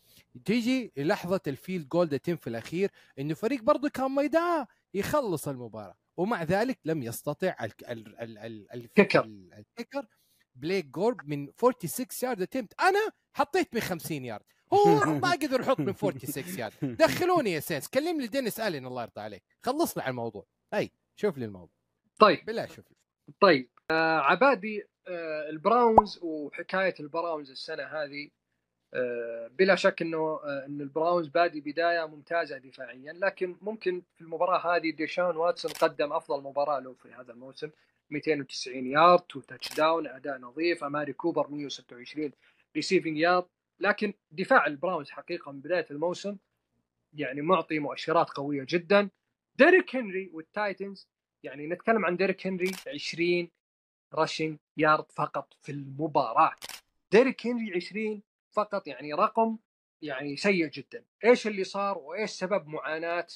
تيجي لحظه الفيلد جول ده تم في الأخير إنه فريق برضه كان ميدان يخلص المباراة ومع ذلك لم يستطع ال ال ال ال ال
كيكر.
ال- الكيكر بليك جورب من 46 يارد اتمت. أنا حطيت من 50 يارد. هو ما قدر يحط من 46 يارد. دخلوني يا سينس كلم لي دينيس ألين الله يرضى عليك. خلصنا على الموضوع. أي شوف لي الموضوع.
طيب.
بالله شوف لي.
طيب. آه عبادي آه البراونز وحكاية البراونز السنة هذه آه بلا شك إنه آه إن البراونز بادي بداية ممتازة دفاعيا. لكن ممكن في المباراة هذه ديشون واتسون قدم أفضل مباراة له في هذا الموسم. 290 yard two touchdown أداء نظيف. أماري كوبر 126 receiving yard لكن دفاع البراونز حقيقة من بداية الموسم يعني معطي مؤشرات قوية جدا. ديريك هنري والتايتنز يعني نتكلم عن ديريك هنري 20 rushing yard فقط في المباراة. ديريك هنري 20 فقط يعني رقم يعني سيء جدا. إيش اللي صار وإيش سبب معاناة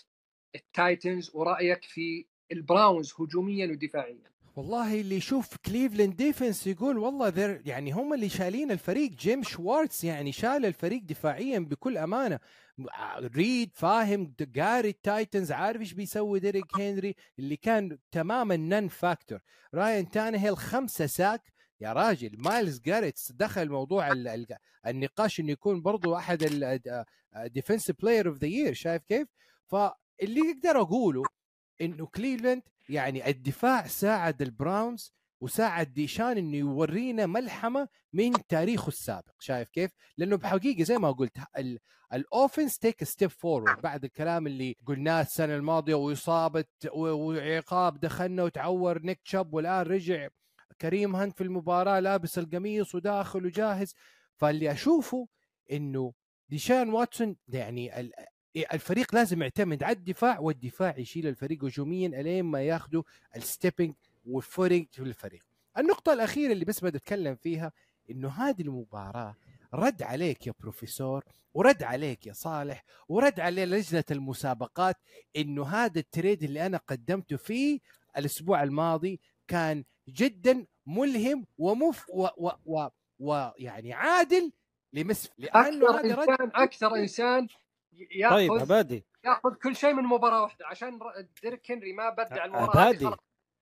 التايتنز؟ ورأيك في البراونز هجوميا ودفاعيا.
والله اللي يشوف كليفلاند defense يقول والله there يعني هم اللي شايلين الفريق. جيم شوارتز يعني شال الفريق دفاعيا بكل أمانة. ريد فاهم قاري التايتنز عارف إيش بيسوي ديريك هنري اللي كان تماما non factor راين تانهيل خمسة sack يا راجل مايلز جاريت دخل موضوع ال- ال- النقاش إنه يكون برضو أحد ال defensive player of the year شايف كيف؟ فاللي أقدر أقوله إنه كليفلاند يعني الدفاع ساعد البراونز وساعد ديشون إنه يورينا ملحمة من تاريخه السابق شايف كيف؟ لأنه بحقيقة زي ما قلت ال- ال offense take step forward بعد الكلام اللي قلناه السنة الماضية وإصابة وعقاب دخلنا وتعور نيك تشاب والآن رجع كريم هانت في المباراة لابس القميص وداخل وجاهز فاللي أشوفه إنه ديشون واتسون يعني الفريق لازم يعتمد على الدفاع والدفاع يشيل الفريق هجوميا إلين ما ياخذوا ال stepping وال forwarding في الفريق. النقطة الأخيرة اللي بس بدي أتكلم فيها إنه هذه المباراة رد عليك يا بروفيسور ورد عليك يا صالح ورد على لجنة المسابقات إنه هذا التريد اللي أنا قدمته فيه الأسبوع الماضي كان جدا ملهم ومف و و و ويعني عادل لمسف لأنه أكثر
انسان أكثر إنسان ياخذ
طيب عبادي.
ياخذ كل شيء من مباراة واحدة. عشان ديريك هنري ما بدع المباراة
عبادي.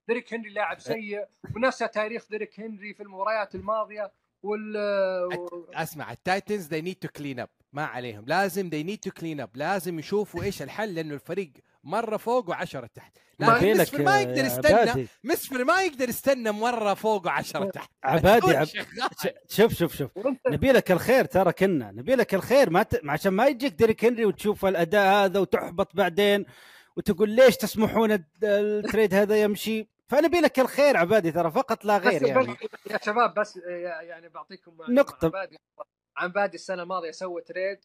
ديريك هنري لاعب سيء ونسى تاريخ ديريك هنري في المباريات الماضية وال
أسمع التايتنز they need to clean up. ما عليهم. لازم they need to clean up. لازم يشوفوا إيش الحل لأنه الفريق مرة فوق وعشرة تحت. لكن
لكن
مسفر ما يقدر يستنى
عبادي.
مسفر ما يقدر يستنى مرة فوق وعشرة تحت.
عبادي عب... شوف شوف شوف. نبي لك الخير ترى كنا. نبي لك الخير. ما ت... عشان ما يجيك ديريك هنري وتشوف الأداء هذا وتحبط بعدين وتقول ليش تسمحون ال trade هذا يمشي. فنبي لك الخير عبادي ترى فقط لا غير
بس
يعني
يا شباب بس يعني بعطيكم.
نقطة.
عبادي. عبادي السنة الماضية سوى trade.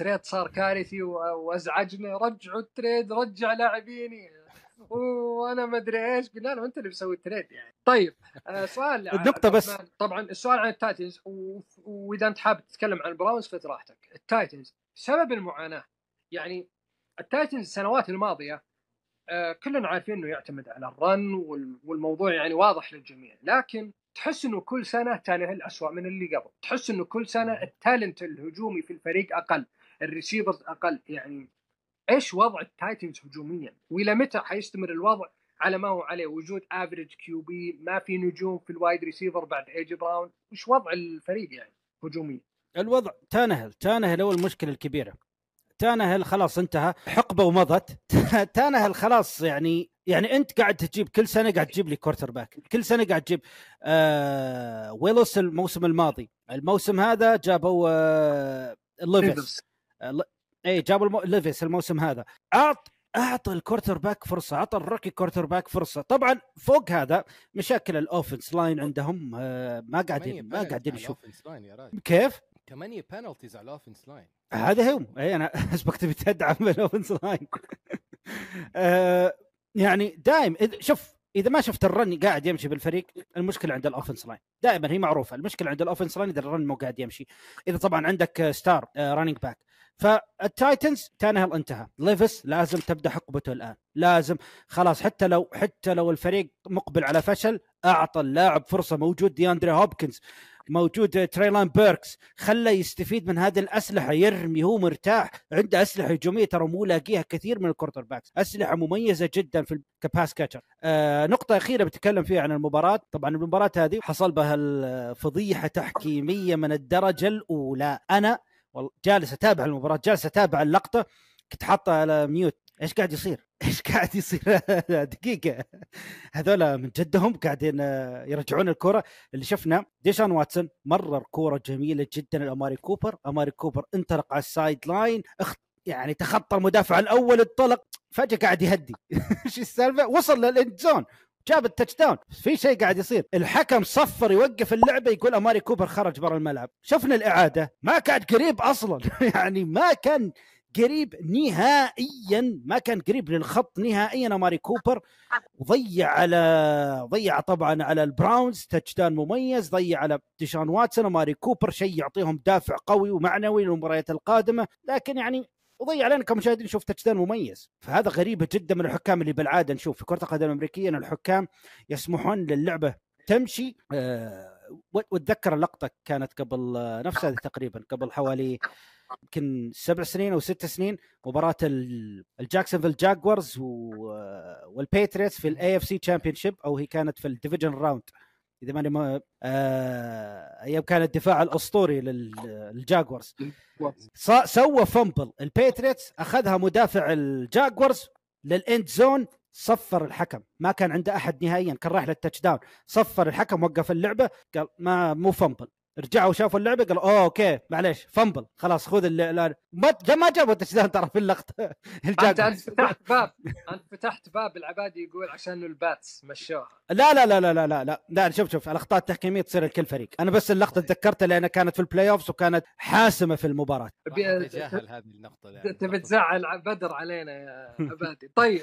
وال trade صار كارثي و- وازعجنا رجعوا ال trade رجع لاعبيني. وأنا ما أدري إيش. قلنا له أنت اللي مسوي ال trade يعني. طيب آه سؤال
النقطة بس.
طبعا السؤال عن التايتنز. وإذا أنت حابب تتكلم عن البراونز خذ راحتك. التايتنز سبب المعاناة. يعني التايتنز السنوات الماضية آه، كلنا عارفين إنه يعتمد على ال run وال- والموضوع يعني واضح للجميع. لكن تحس إنه كل سنة تانهل اسوء من اللي قبل. تحس إنه كل سنة ال talent الهجومي في الفريق أقل. ال receivers أقل. يعني إيش وضع التايتنز هجوميا؟ وإلى متى حيستمر الوضع على ما هو عليه؟ وجود average QB ما في نجوم في ال wide receiver بعد ايجي براون وش وضع الفريق يعني هجوميا؟
الوضع تانهل تانهل هو المشكلة الكبيرة. تانهل خلاص انتهى حقبة ومضت. تانهل خلاص يعني يعني أنت قاعد تجيب كل سنة قاعد تجيب لي quarterback كل سنة قاعد تجيب. آه ويلس الموسم الماضي. الموسم هذا جابوا آه آه اي جابوا المو... ليفيس الموسم هذا. اعط أعطى ال quarterback فرصة أعطى ال rookie quarterback فرصة. طبعا فوق هذا مشاكل ال offense line عندهم آه ما قاعدين ما قاعدين
راجل.
كيف؟
ثمانية penalties على ال offense line.
هذا هو اي أنا اسبق تبي تدعم ال offense line. آه، يعني دائم إذ- شوف إذا ما شفت ال run قاعد يمشي بالفريق المشكلة عند ال offense line. دائما هي معروفة المشكلة عند ال offense line إذا ال run مو قاعد يمشي. إذا طبعا عندك آه، star running back فالتايتنز تانهل انتهى. ليفس لازم تبدأ حقبته الآن. لازم. خلاص حتى لو حتى لو الفريق مقبل على فشل أعطى اللاعب فرصة موجود. دياندري هوبكنز موجود. تريلون بيركس خله يستفيد من هذه الأسلحة يرمي هو مرتاح. عنده أسلحة هجومية ترى مو لاقيها كثير من ال quarterbacks. أسلحة مميزة جدا في ك pass catcher. آه نقطة أخيرة بتكلم فيها عن المباراة. طبعا المباراة هذه حصل بها الفضيحة تحكيمية من الدرجة الأولى. أنا والله جالس أتابع المباراة جالس أتابع اللقطة كنت حاطه على mute إيش قاعد يصير؟ إيش قاعد يصير؟ دقيقة. هذول من جدهم قاعدين آه، يرجعون الكرة. اللي شفنا ديشان واتسون مرر كوره جميلة جدا لأماري كوبر. أماري كوبر انطلق على ال side line أخ يعني تخطى المدافع الأول انطلق فجأة قاعد يهدي. إيش السالفة؟ وصل لل end zone. جاب ال touchdown في شيء قاعد يصير. الحكم صفر يوقف اللعبة يقول أماري كوبر خرج برا الملعب. شفنا الإعادة. ما كان قريب أصلا. يعني ما كان قريب نهائيا. ما كان قريب للخط نهائيا أماري كوبر. وضيع على ضيع طبعا على البراونز. touchdown مميز. ضيع على ديشان واتسون. وأماري كوبر شيء يعطيهم دافع قوي ومعنوي للمباريات القادمة. لكن يعني وضيع علينا كمشاهدين نشوف touch مميز. فهذا غريبه جدا من الحكام اللي بالعادة نشوف. في كرة القدم الأمريكية إن الحكام يسمحون للعبة تمشي. أه واتذكر اللقطه كانت قبل آه، نفس هذه تقريبا قبل حوالي يمكن سبع سنين أو ست سنين مباراة ال- الجاكسونفيل جاكوارز والباتريوتس في ال AFC championship أو هي كانت في ال division round إذا ماني ما آه أيام كان الدفاع الأسطوري للجاكوارز. سوى fumble. الباتريوتس أخذها مدافع الجاكوارز لل end zone صفر الحكم. ما كان عنده أحد نهائيا كان رايح لل touchdown صفر الحكم وقف اللعبة قال ما مو fumble. رجعوا شافوا اللعبة قالوا أوه okay معليش fumble خلاص خذ الان ما ما جابوا touchdown ترى في
اللقطة. أنت
أنت
فتحت باب أنت فتحت باب العبادي يقول عشان الباتس مشوها.
لا لا لا لا لا لا لا, لا شوف شوف الأخطاء التحكيمية تصير لكل فريق. أنا بس اللقطة طيب. تذكرتها لأنها كانت في ال playoffs وكانت حاسمة في
المباراة.
تجاهل هذه
النقطه انت بتزعل بدر علينا يا عبادي. طيب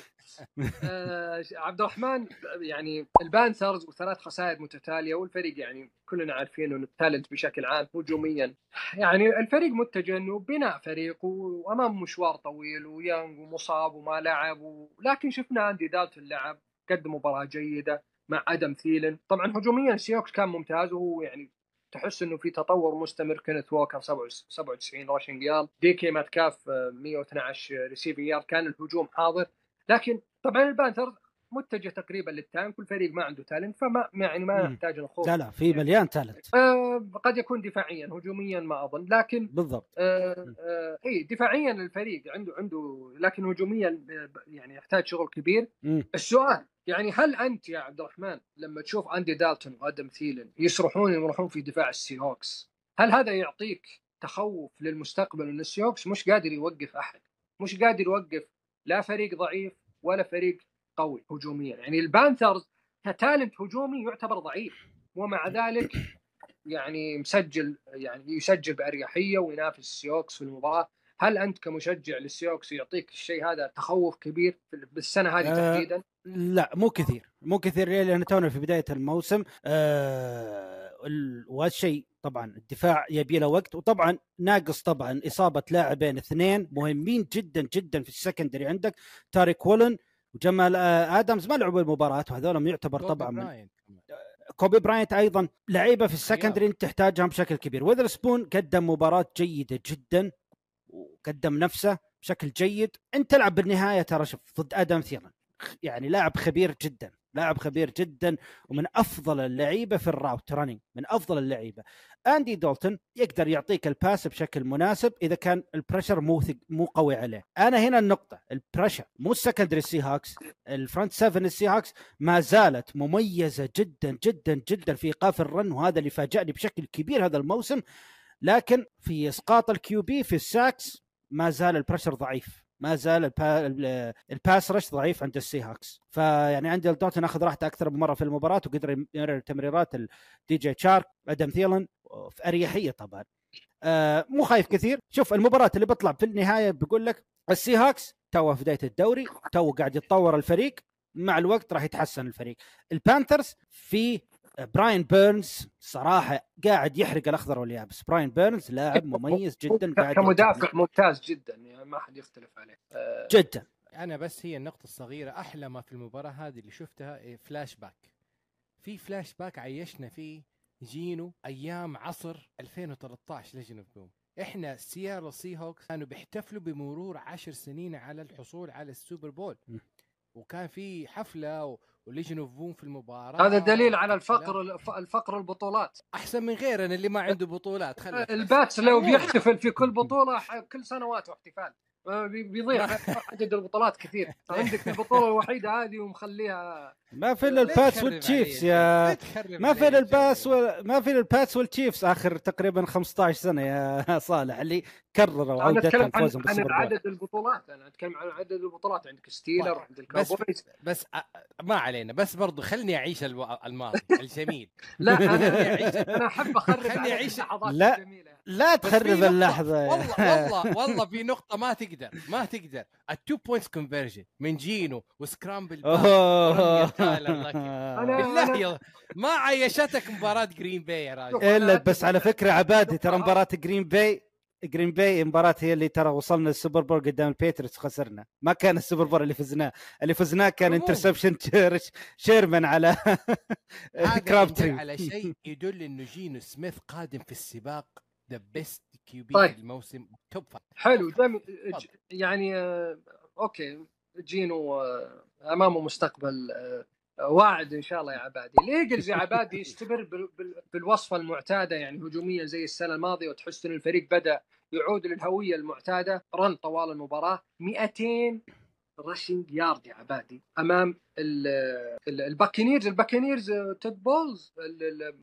آه عبد الرحمن يعني البانثرز وثلاث خسائر متتالية والفريق يعني كلنا عارفين إنه التالي ال talent بشكل عام هجوميا. يعني الفريق متجه إنه بناء فريق وأمام مشوار طويل ويانج ومصاب وما لعب و... لكن شفنا اندي دالتون لعب قدم مباراة جيدة مع أدم ثيلن. طبعا هجوميا سي هوكس كان ممتاز وهو يعني تحس إنه في تطور مستمر. كينيث ووكر 97 rushing yard دي كي ماتكاف آه، 112 receiving yard كان الهجوم حاضر. لكن طبعا البانثر متجه تقريبا لل tank والفريق ما عنده talent فما يعني ما. يحتاج نخوض
لا لا في مليان talent.
آه قد يكون دفاعيا هجوميا ما أظن لكن
بالضبط.
آه آه إي دفاعيا الفريق عنده عنده لكن هجوميا يعني يحتاج شغل كبير.
مم.
السؤال يعني هل أنت يا عبد الرحمن لما تشوف أندي دالتون وأدم ثيلن يسرحون يمرحون في دفاع السي هوكس هل هذا يعطيك تخوف للمستقبل إن السي هوكس مش قادر يوقف أحد؟ مش قادر يوقف لا فريق ضعيف ولا فريق قوي هجوميا يعني البانثرز ك talent هجومي يعتبر ضعيف ومع ذلك يعني مسجل يعني يسجل بأريحية وينافس السي هوكس في المباراة. هل أنت كمشجع للسي هوكس يعطيك الشيء هذا تخوف كبير بالسنة هذه
آه،
تحديدا؟
لا مو كثير. مو كثير؟ لأن تونا في بداية الموسم ال- والشيء طبعا الدفاع يبي له وقت وطبعا ناقص طبعا إصابة لاعبين اثنين مهمين جدا جدا في ال secondary عندك تاريك وولن وجمال آه آدمز ما لعبوا المباراة وهذول يعتبر طبعا من
براينت.
كوبي براينت أيضا لعيبة في ال secondary انت تحتاجهم بشكل كبير. ويذرسبون قدم مباراة جيدة جدا وقدم نفسه بشكل جيد. انت تلعب بالنهاية ترى شوف ضد آدم ثيلن. يعني لاعب خبير جدا. لاعب خبير جدا ومن أفضل اللعيبة في ال route running من أفضل اللعيبة. اندي دالتون يقدر يعطيك ال pass بشكل مناسب إذا كان ال pressure مو مو قوي عليه. أنا هنا النقطة ال pressure مو ال secondary السي هاكس ال front 7 السي هاكس ما زالت مميزة جدا جدا جدا في إيقاف ال run وهذا اللي فاجأني بشكل كبير هذا الموسم. لكن في إسقاط ال QB في ال sacks ما زال ال pressure ضعيف. ما زال البا... ال- ال pass rush ضعيف عند السي هاكس فيعني أندي دالتون أخذ راحته أكثر من مرة في المباراة وقدر يمرر تمريرات لدي جي شارك أدم ثيلن في أريحية طبعا. آه مو خايف كثير. شوف المباراة اللي بطلع في النهاية بقول لك ال Seahawks تو في بداية الدوري تو قاعد يتطور الفريق مع الوقت راح يتحسن الفريق. ال Panthers في براين بيرنز صراحة قاعد يحرق الأخضر واليابس براين بيرنز لاعب مميز جدا قاعد
كمدافع ممتاز جدا يعني ما حد يختلف عليه. آه،
جدا.
أنا بس هي النقطة الصغيرة أحلى ما في المباراة هذه اللي شفتها إيه، فلاش باك في فلاش باك عيشنا فيه جينو أيام عصر 2013 Legion of Boom إحنا Seattle Seahawks كانوا بيحتفلوا بمرور عشر سنين على الحصول على ال Super
Bowl.
وكان في حفلة و... و Legion of Boom في المباراة
هذا دليل على الفقر الف- الفقر البطولات
أحسن من غيرنا اللي ما عنده بطولات بس.
ال Pats
لو.
بيحتفل في كل بطولة كل سنوات احتفال بيضيع عدد البطولات كثير عندك البطولة الوحيدة هذه ومخليها
ما في
إلا
الباتس والتشيفز يا ما في إلا الباس. ما في إلا الباتس والتشيفز آخر تقريبا 15 سنة يا صالح اللي كرروا
أنا
عودتهم
اتكلم عن,
فوزهم
عن
بول
عدد البطولات أنا أتكلم عن عدد البطولات عندك ستيلر
طيب.
عندك
بس
كاوبويز
بس أ- ما علينا بس برضو خلني أعيش. الماضي الجميل
لا
خلني
أنا
أعيش.
أنا أحب أخرب
خلني.
اللحظات
لا.
الجميلة
لا تخرب اللحظة
والله والله والله في نقطة ما تقدر ما تقدر. ال two points conversion من جينو و scramble. بالله يا ما عيشتك مباراة Green Bay يا راجل.
إلا بس على فكرة. عبادي ترى مباراة Green Bay Green Bay مباراة هي اللي ترى وصلنا ال Super Bowl قدام ال Patriots وخسرنا. ما كان ال Super Bowl اللي فزناه. اللي فزناه كان. interception شيرمان على
هذا
Crabtree
يدل على شيء يدل إنه جينو سميث قادم في السباق the best QB
طيب.
الموسم top five
حلو. جميل
تفضل.
يعني آه، أوكي. جينو آه، أمامه مستقبل آه، واعد إن شاء الله يا عبادي. ال Eagles يا عبادي يستمر بال- بال- بالوصفة المعتادة؟ يعني هجوميا زي السنة الماضية وتحس إن الفريق بدأ يعود للهوية المعتادة. run طوال المباراة 200 rushing yard يا عبادي امام ال- ال- ال Buccaneers ال Buccaneers تود بولز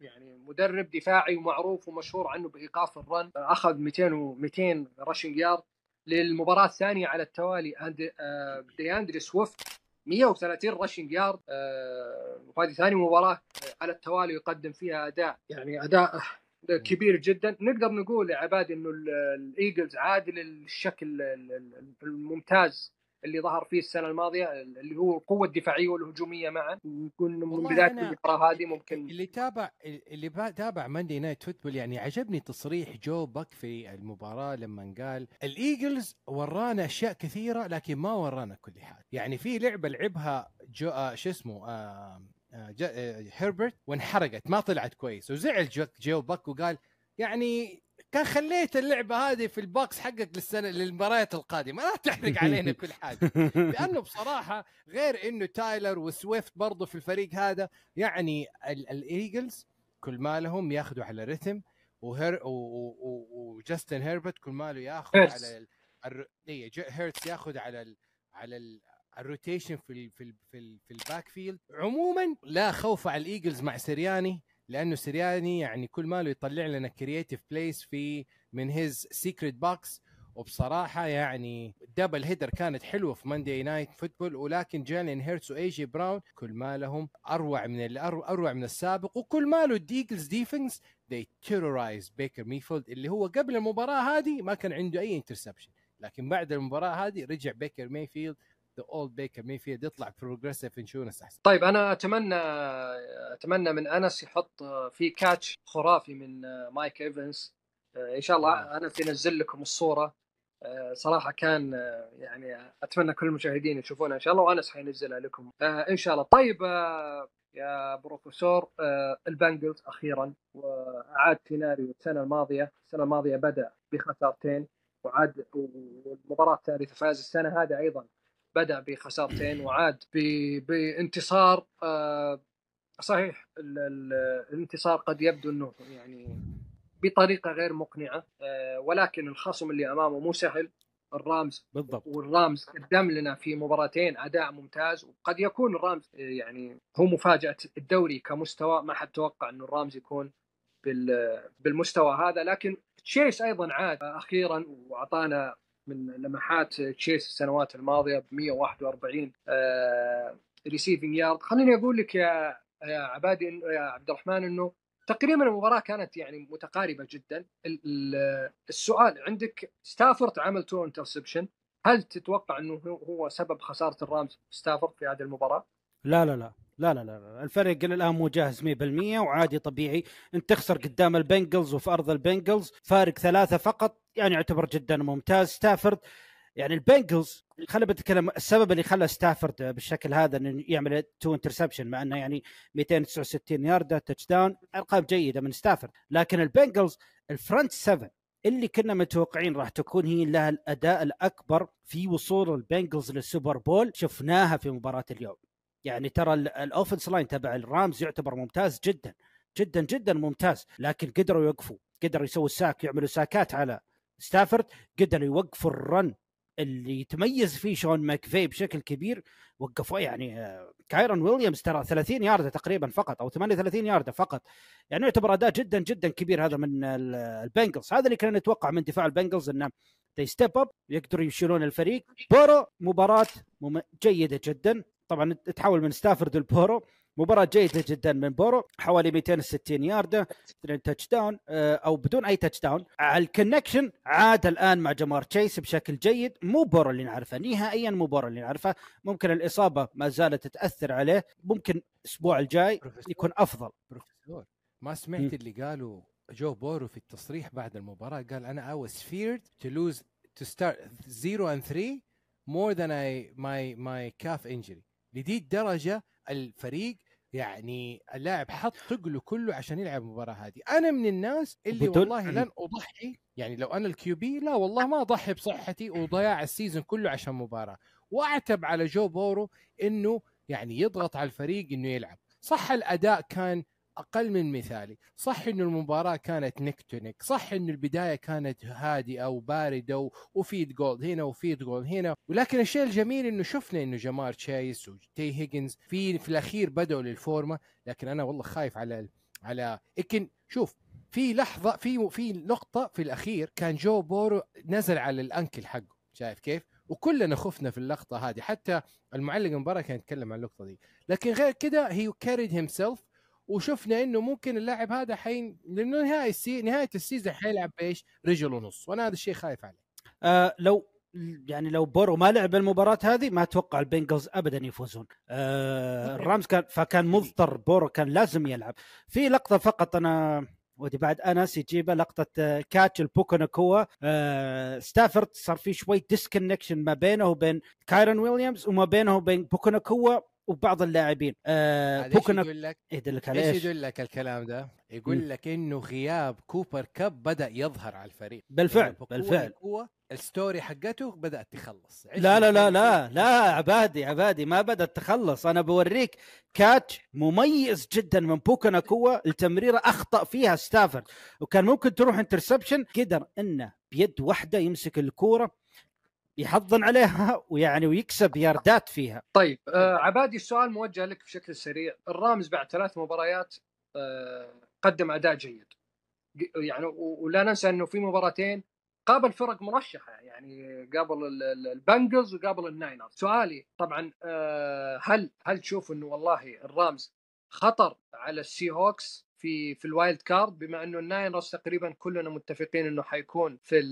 يعني مدرب دفاعي ومعروف ومشهور عنه بايقاف ال run اخذ 200 و 200 rushing yard للمباراه الثانية على التوالي آه، دياندري سويفت 130 رشنج يارد وهذه ثاني مباراه على التوالي يقدم فيها اداء يعني اداء كبير جدا نقدر نقول يا عبادي انه ال- ال Eagles عاد للشكل ال- ال- الممتاز اللي ظهر فيه السنة الماضية اللي هو القوة الدفاعية والهجومية معا. نكون من
بداية
المباراه هذه ممكن
اللي تابع اللي تابع Monday Night Football يعني عجبني تصريح جو باك في المباراة لما قال ال Eagles ورانا أشياء كثيرة لكن ما ورانا كل حاجة. يعني في لعبة لعبها جو آه شو اسمه؟ آه آه، جا- آه، هيربرت وانحرقت ما طلعت كويس. وزعل جو, جو باك وقال يعني كان خليت اللعبة هذه في ال box حقك للسنة للمباريات القادمة. لا تحرق علينا كل حاجة. لأنه بصراحة غير إنه تايلر وسويفت برضو في الفريق هذا يعني ال- ال Eagles كل ما لهم ياخذوا على رتم وهير و- و- و- وجاستن هيربرت كل ما له ياخذ. على ال- الر... إيه، هيرتز ياخذ على ال... على ال... ال rotation في ال... في ال... في, ال... في ال backfield عموما لا خوف على ال Eagles مع سرياني لأنه سرياني يعني كل ما له يطلع لنا creative plays في من his secret box وبصراحة يعني double header كانت حلوة في Monday Night Football ولكن جالين هيرتس واي جي براون كل ما لهم أروع من أروع من السابق. وكل ما له ال Eagles defense they terrorize بيكر ميفيلد اللي هو قبل المباراة هذه ما كان عنده أي interception لكن بعد المباراة هذه رجع بيكر ميفيلد the old بيكر ميفيلد يطلع Progressive Insurance أحسن.
طيب أنا أتمنى أتمنى من أنس يحط في catch خرافي من مايك إيفنز. إن شاء الله أنس ينزل لكم الصورة. صراحة كان يعني أتمنى كل المشاهدين يشوفونها إن شاء الله وأنس حينزلها لكم. إن شاء الله. طيب يا بروفيسور ال Bengals أخيرا. وأعاد سيناريو السنة الماضية. السنة الماضية بدأ بخسارتين. وعاد والمباراة الثالثة فاز السنة هذه أيضا. بدأ بخسارتين وعاد ب- بانتصار آه، صحيح ال- ال- الانتصار قد يبدو إنه يعني بطريقة غير مقنعة آه، ولكن الخصم اللي أمامه مو سهل. ال Rams
بالضبط.
وال Rams قدم لنا في مباراتين أداء ممتاز وقد يكون ال Rams آه، يعني هو مفاجأة الدوري كمستوى ما حد توقع إنه ال Rams يكون بال- بالمستوى هذا. لكن تشيس أيضا عاد أخيرا وأعطانا من لمحات تشيس السنوات الماضية ب 141 receiving yard خليني أقول لك يا يا عبادي يا عبد الرحمن إنه تقريبا المباراة كانت يعني متقاربة جدا. ال- ال- السؤال عندك ستافورد عمل two interception هل تتوقع إنه هو سبب خسارة ال Rams ستافورد في هذه المباراة؟
لا لا لا لا لا لا الفريق الآن مو جاهز 100% وعادي طبيعي. انت تخسر قدام ال Bengals وفي أرض ال Bengals فارق ثلاثة فقط يعني يعتبر جدا ممتاز. ستافورد يعني ال Bengals خلينا بتكلم السبب اللي خلى ستافورد بالشكل هذا إنه يعمل two interception مع إنه يعني 269 ياردة touchdown أرقام جيدة من ستافورد. لكن ال Bengals ال front 7 اللي كنا متوقعين راح تكون هي لها الأداء الأكبر في وصول البنجلز للسوبر بول شفناها في مباراة اليوم. يعني ترى ال- offensive line تبع الرامز يعتبر ممتاز جدا جدا جدا ممتاز. لكن قدروا يوقفوا قدروا يسووا sack يعملوا sack ات على ستافورد قدروا يوقفوا ال run اللي يتميز فيه شون ماكفي بشكل كبير. وقفوا يعني آه، كايرون ويليامز ترى 30 ياردة تقريبا فقط أو 38 ياردة فقط. يعني يعتبر أداء جدا جدا كبير هذا من ال- البنجلز. هذا اللي كنا نتوقع من دفاع البنجلز إنه they step up يقدروا يشيلون الفريق. بورو مباراة مم... جيدة جدا. طبعا تحول من ستافورد لبورو. مباراة جيدة جدا من بورو. حوالي 260 ياردة touchdown آه، أو بدون أي touchdown ال connection عاد الآن مع جمار تشيس بشكل جيد. مو بورو اللي نعرفه نهائيا مو بورو اللي نعرفه. ممكن الإصابة ما زالت تاثر عليه. ممكن الأسبوع الجاي يكون أفضل.
بروفيسور ما سمعت. اللي قالوا جو بورو في التصريح بعد المباراة. قال أنا I was feared to lose to start 0 and 3 more than I my my calf injury. لذي الدرجة الفريق يعني اللاعب حط ثقله كله عشان يلعب المباراة هذه. أنا من الناس اللي والله لن أضحي يعني لو أنا ال QB لا والله ما أضحي بصحتي وضياع ال season كله عشان مباراة. وأعتب على جو بورو إنه يعني يضغط على الفريق إنه يلعب. صح الأداء كان أقل من مثالي. صح إنه المباراة كانت neck to neck صح إنه البداية كانت هادئة وباردة و field goal هنا و field goal هنا. ولكن الشيء الجميل إنه شفنا إنه جمار تشيس وتي هيجنز في في الأخير بدأوا لل form ة. لكن أنا والله خايف على على لكن شوف في لحظه في في نقطة في الأخير كان جو بورو نزل على ال ankle حقه. شايف كيف؟ وكلنا خفنا في اللقطة هذه. حتى المعلق المباراة كان يتكلم عن اللقطه دي. لكن غير كده he carried himself وشفنا إنه ممكن اللاعب هذا حين لأنه نهاية السي... نهاية ال season حيلعب بإيش؟ رجل ونص وأنا هذا الشيء خايف عليه
آه لو يعني لو بورو ما لعب المباراة هذه ما أتوقع البنجلز ابدا يفوزون. آه الرامز كان فكان مضطر بورو كان لازم يلعب. في لقطة فقط أنا ودي بعد أنس يجيبها لقطة آه، catch ل بوكا نكوا آه ستافورد صار في شوي disconnection ما بينه وبين كايرون ويليامز وما بينه وبين بوكا نكوا وبعض اللاعبين. آه بوكنا
يقول لك؟
يدلك على إيش
يدل لك الكلام ده؟ يقول لك إنه غياب كوبر كاب بدأ يظهر على الفريق.
بالفعل
بقوة
بالفعل.
القوة ال story حقته بدأت تخلص.
لا لا لا لا لا عبادي عبادي ما بدأت تخلص. أنا بوريك catch مميز جدا من بوكا ناكوا التمريرة أخطأ فيها ستافورد وكان ممكن تروح interception. قدر إنه بيد واحدة يمسك الكورة. يحضن عليها ويعني ويكسب ياردات فيها.
طيب آه عبادي السؤال موجه لك بشكل سريع. الرامز بعد ثلاث مباريات آه قدم أداء جيد. يعني ولا ننسى إنه في مباراتين قابل فرق مرشحة يعني قابل ال- ال- البنجلز وقابل الناينرز. سؤالي طبعا آه هل هل تشوف إنه والله الرامز خطر على السي هوكس في في ال wild card بما أنه الناينرز تقريبا كلنا متفقين إنه حيكون في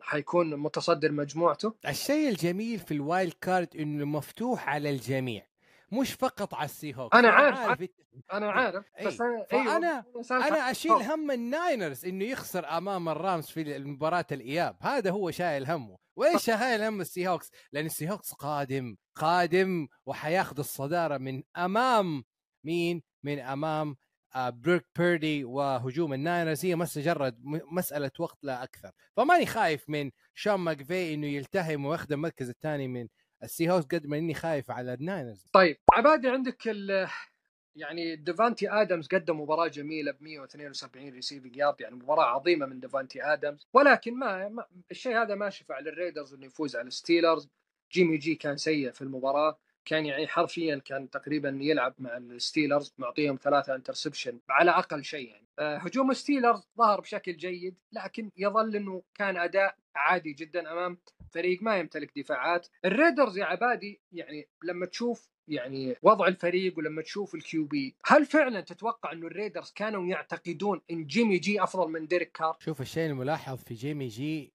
حيكون متصدر مجموعته
الشيء الجميل في ال wild card إنه مفتوح على الجميع مش فقط على السي هوكس
أنا عارف.
إنت-
أنا عارف
أي.
بس أنا. سألت
أنا
عن أشيل.
هم الناينرز إنه يخسر أمام الرامز في مباراه الإياب هذا هو شايل همه وإيش شايل هم السي هوكس لأن السي هوكس قادم قادم وحياخذ الصدارة من أمام مين من أمام آه، بروك بيردي وهجوم الناينرز هي مجرد مسألة وقت لا أكثر. فماني خايف من شون ماكفي إنه يلتهم وياخذ المركز الثاني من السي هوكس قد ما إني خايف على الناينرز.
طيب عبادي عندك ال يعني ديفانتي آدمز قدم مباراة جميلة ب 172 receiving yard يعني مباراة عظيمة من ديفانتي آدمز. ولكن ما, ما الشيء هذا ما شفع للريدرز إنه يفوز على الستيلرز جيمي جي كان سيء في المباراة. كان يعني حرفيا كان تقريبا يلعب مع الستيلرز معطيهم ثلاثة interception على أقل شيء يعني. آه، هجوم الستيلرز ظهر بشكل جيد لكن يظل إنه كان أداء عادي جدا أمام فريق ما يمتلك دفاعات. الريدرز يا عبادي يعني لما تشوف يعني وضع الفريق ولما تشوف ال QB هل فعلا تتوقع إنه الريدرز كانوا يعتقدون إن جيمي جي أفضل من ديريك كار؟
شوف الشيء الملاحظ في جيمي جي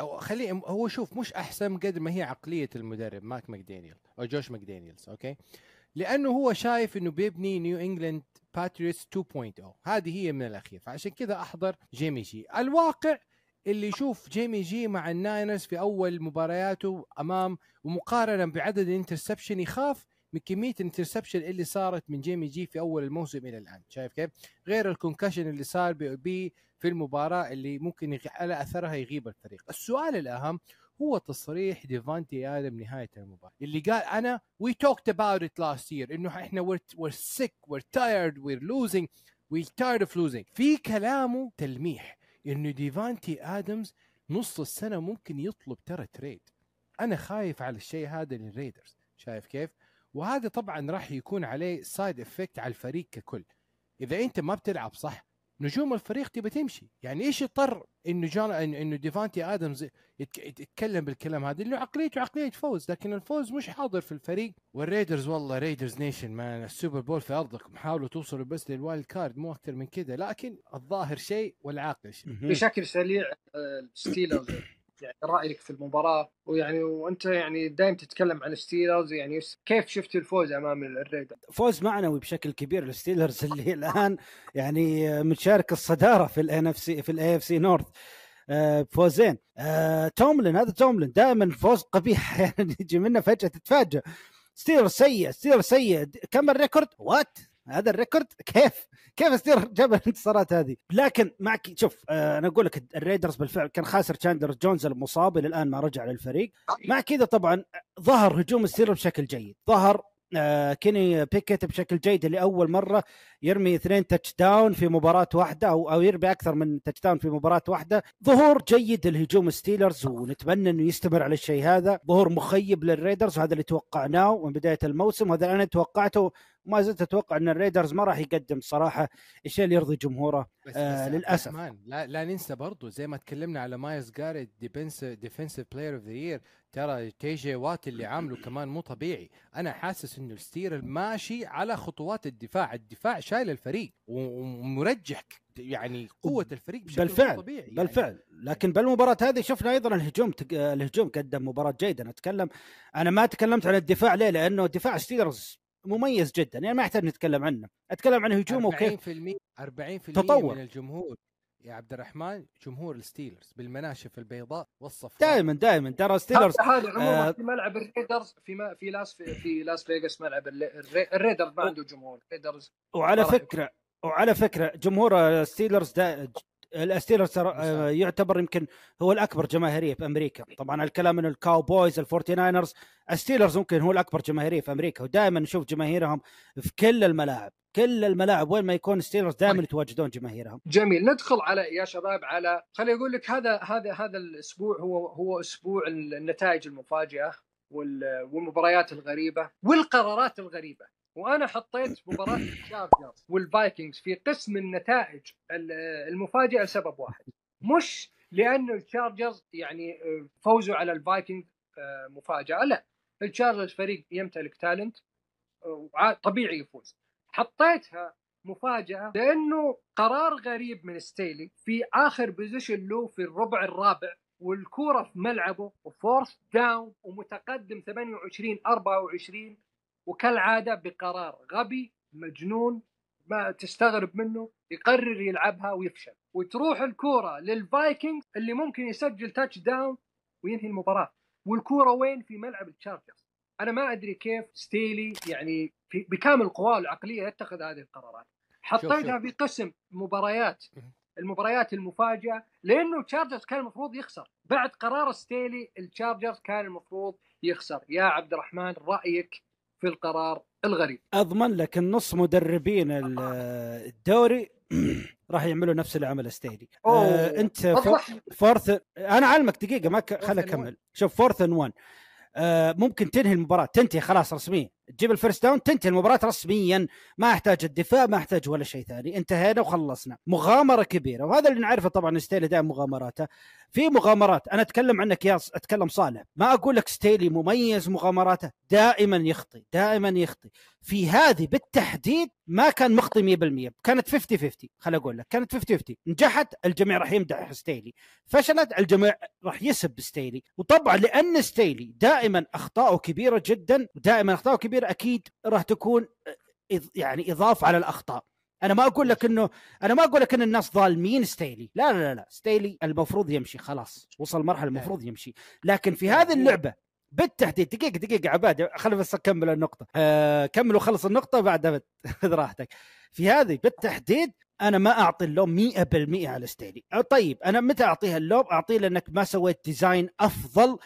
أو خليه هو شوف مش أحسن قد ما هي عقلية المدرب ماك ماكدانيال أو جوش ماكدانيالز أوكي؟ لأنه هو شايف إنه بيبني نيو انجلاند باتريوتس 2.0 هذه هي من الأخير. فعشان كذا أحضر جيمي جي. الواقع اللي يشوف جيمي جي مع الناينرز في أول مبارياته أمام ومقارنة بعدد ال interception يخاف من كمية ال interception اللي صارت من جيمي جي في أول الموسم إلى الآن. شايف كيف؟ غير ال concussion اللي صار بي في المباراة اللي ممكن يغ... على أثرها يغيب الفريق. السؤال الأهم هو تصريح ديفانتي آدمز نهاية المباراة اللي قال أنا we talked about it last year إنه إحنا we're sick we're tired we're losing We tired of losing في كلامه تلميح إنه ديفانتي آدمز نص السنة ممكن يطلب ترى trade أنا خايف على الشيء هذا للريدرز. شايف كيف؟ وهذا طبعا راح يكون عليه side effect على الفريق ككل. إذا أنت ما بتلعب صح نجوم الفريق تبى تمشي. يعني إيش يضطر إنه جون انه إنه ديفانتي آدمز يتك- يتكلم بالكلام هذا؟ اللي عقليته عقليه فوز لكن الفوز مش حاضر في الفريق. والريدرز والله ريدرز nation man السوبر بول في ارضكم حاولوا توصلوا بس لل wild card مو أكثر من كذا لكن الظاهر شيء والواقع شيء.
بشكل سريع آه، الستيلرز يعني رأيك في المباراة؟ ويعني وأنت يعني دائما تتكلم عن الستيلرز يعني كيف شفت الفوز أمام الريدر
فوز معنوي بشكل كبير للستيلرز اللي الآن يعني متشارك الصدارة في ال NFC في ال AFC North آه، بفوزين آه، توملن هذا توملن دائما فوز قبيح. يعني يجي منه فجأة تتفاجئ ستيلرز سيء ستيلرز سيء. كم ال record؟ what؟ هذا ال record كيف؟ كيف ستيلرز جاب الانتصارات هذه؟ لكن معك شوف آه، أنا أقول لك الريدرز بالفعل كان خاسر تشاندر جونز المصاب إلى الآن ما رجع للفريق. مع كذا طبعا ظهر هجوم الستيلرز بشكل جيد. ظهر آه كيني بيكيت بشكل جيد لاول مرة يرمي اثنين touchdown في مباراة واحدة أو أو يرمي أكثر من touchdown في مباراة واحدة. ظهور جيد للهجوم ستيلرز ونتمنى إنه يستمر على الشيء هذا. ظهور مخيب للريدرز وهذا اللي توقعناه من بداية الموسم وهذا اللي أنا توقعته وما زلت أتوقع أن الريدرز ما راح يقدم صراحة الشيء اللي يرضي جمهوره.
بس
آه،
بس عبد الرحمن، لا لا ننسى برضو زي ما تكلمنا على مايز جاريت defensive player of the year ترى تي جي وات اللي عامله كمان مو طبيعي. أنا حاسس إنه الستيلرز ماشي على خطوات الدفاع. الدفاع شايل الفريق ومرجح يعني قوة الفريق بشكل
بالفعل،
مو طبيعي يعني.
بالفعل. لكن بالمباراة هذه شفنا أيضا الهجوم الهجوم قدم مباراة جيدة. أنا اتكلم أنا ما تكلمت عن الدفاع ليه؟ لأنه دفاع ستيلرز مميز جدا يعني ما يحتاج نتكلم عنه أتكلم عن هجومه وكيف
40% 40%
تطور.
من الجمهور يا عبد الرحمن جمهور الستيلرز بالمناشف البيضاء والصفراء
دائما دائما ترى ستيلرز
هذا عموما
آه.
في ملعب الريدرز في ما في لاس في, في لاس فيغاس ملعب الري- الري- الريدرز ما عنده جمهور الريدرز
وعلى. فكره وعلى فكرة جمهور ستيلرز الستيلرز آه، يعتبر يمكن هو الأكبر جماهيرية في أمريكا. طبعا الكلام من الكاوبويز الفورتي ناينرز الستيلرز ممكن هو الأكبر جماهيرية في أمريكا ودائما نشوف جماهيرهم في كل الملاعب. كل الملاعب وين ما يكون ستيلرز دائما. يتواجدون جماهيرهم.
جميل. ندخل على يا شباب على خليني أقول لك هذا هذا هذا الأسبوع هو هو أسبوع النتائج المفاجئة وال- والمباريات الغريبة والقرارات الغريبة. وأنا حطيت مباراة الشارجرز والفايكنجز في قسم النتائج ال- المفاجئه لسبب واحد. مش لأنه الشارجرز يعني آه، فوزوا على الفايكنج آه، مفاجأة لا. الشارجرز فريق يمتلك talent آه، طبيعي يفوز. حطيتها مفاجأة لأنه قرار غريب من ستيلي في آخر possession له في الربع الرابع والكورة في ملعبه و fourth down ومتقدم 28 24 وكالعادة بقرار غبي مجنون ما تستغرب منه يقرر يلعبها ويفشل. وتروح الكورة للفايكنج اللي ممكن يسجل touchdown وينهي المباراة. والكورة وين؟ في ملعب التشارجرز. أنا ما أدري كيف ستيلي يعني في بكامل قواه العقلية يتخذ هذه القرارات. حطيتها. في قسم مباريات المباريات المفاجئة لأنه التشارجرز كان المفروض يخسر. بعد قرار ستيلي التشارجرز كان المفروض يخسر. يا عبد الرحمن رأيك في القرار الغريب.
أضمن لك النص مدربين ال- الدوري راح يعملوا نفس اللي
أوه.
آه
أنت
fourth أنا أعلمك دقيقة ما ك... خليني أكمل. شوف fourth and 1 آه ممكن تنهي المباراة. تنتهي خلاص رسميا. تجيب ال first down تنتهي المباراة رسميا ما احتاج الدفاع ما احتاج ولا شيء ثاني انتهينا وخلصنا. مغامرة كبيرة وهذا اللي نعرفه طبعا ستيلي دائما مغامراته. في مغامرات أنا أتكلم عنك يا أتكلم صالح. ما أقول لك ستيلي مميز مغامراته دائما يخطي دائما يخطي. في هذه بالتحديد ما كان مخطي 100% كانت 50 50 خل أقول لك كانت 50 50 نجحت الجميع راح يمدح ستيلي. فشلت الجميع راح يسب ستيلي. وطبعا لأن ستيلي دائما اخطاؤه كبيرة جدا دائما اخطاؤه كبيرة أكيد راح تكون يعني إضافة على الأخطاء. أنا ما أقول لك إنه أنا ما أقول لك إن الناس ظالمين ستيلي. لا لا لا. ستيلي المفروض يمشي خلاص. وصل مرحلة المفروض يمشي. لكن في هذه اللعبة بالتحديد دقيقة دقيقة عباد خليني بس أكمل النقطة. آه كمل وخلص النقطة بعد خذ راحتك. في هذه بالتحديد أنا ما أعطي اللوم 100% على ستيلي. طيب أنا متى أعطيها اللوم؟ أعطيه لأنك ما سويت design أفضل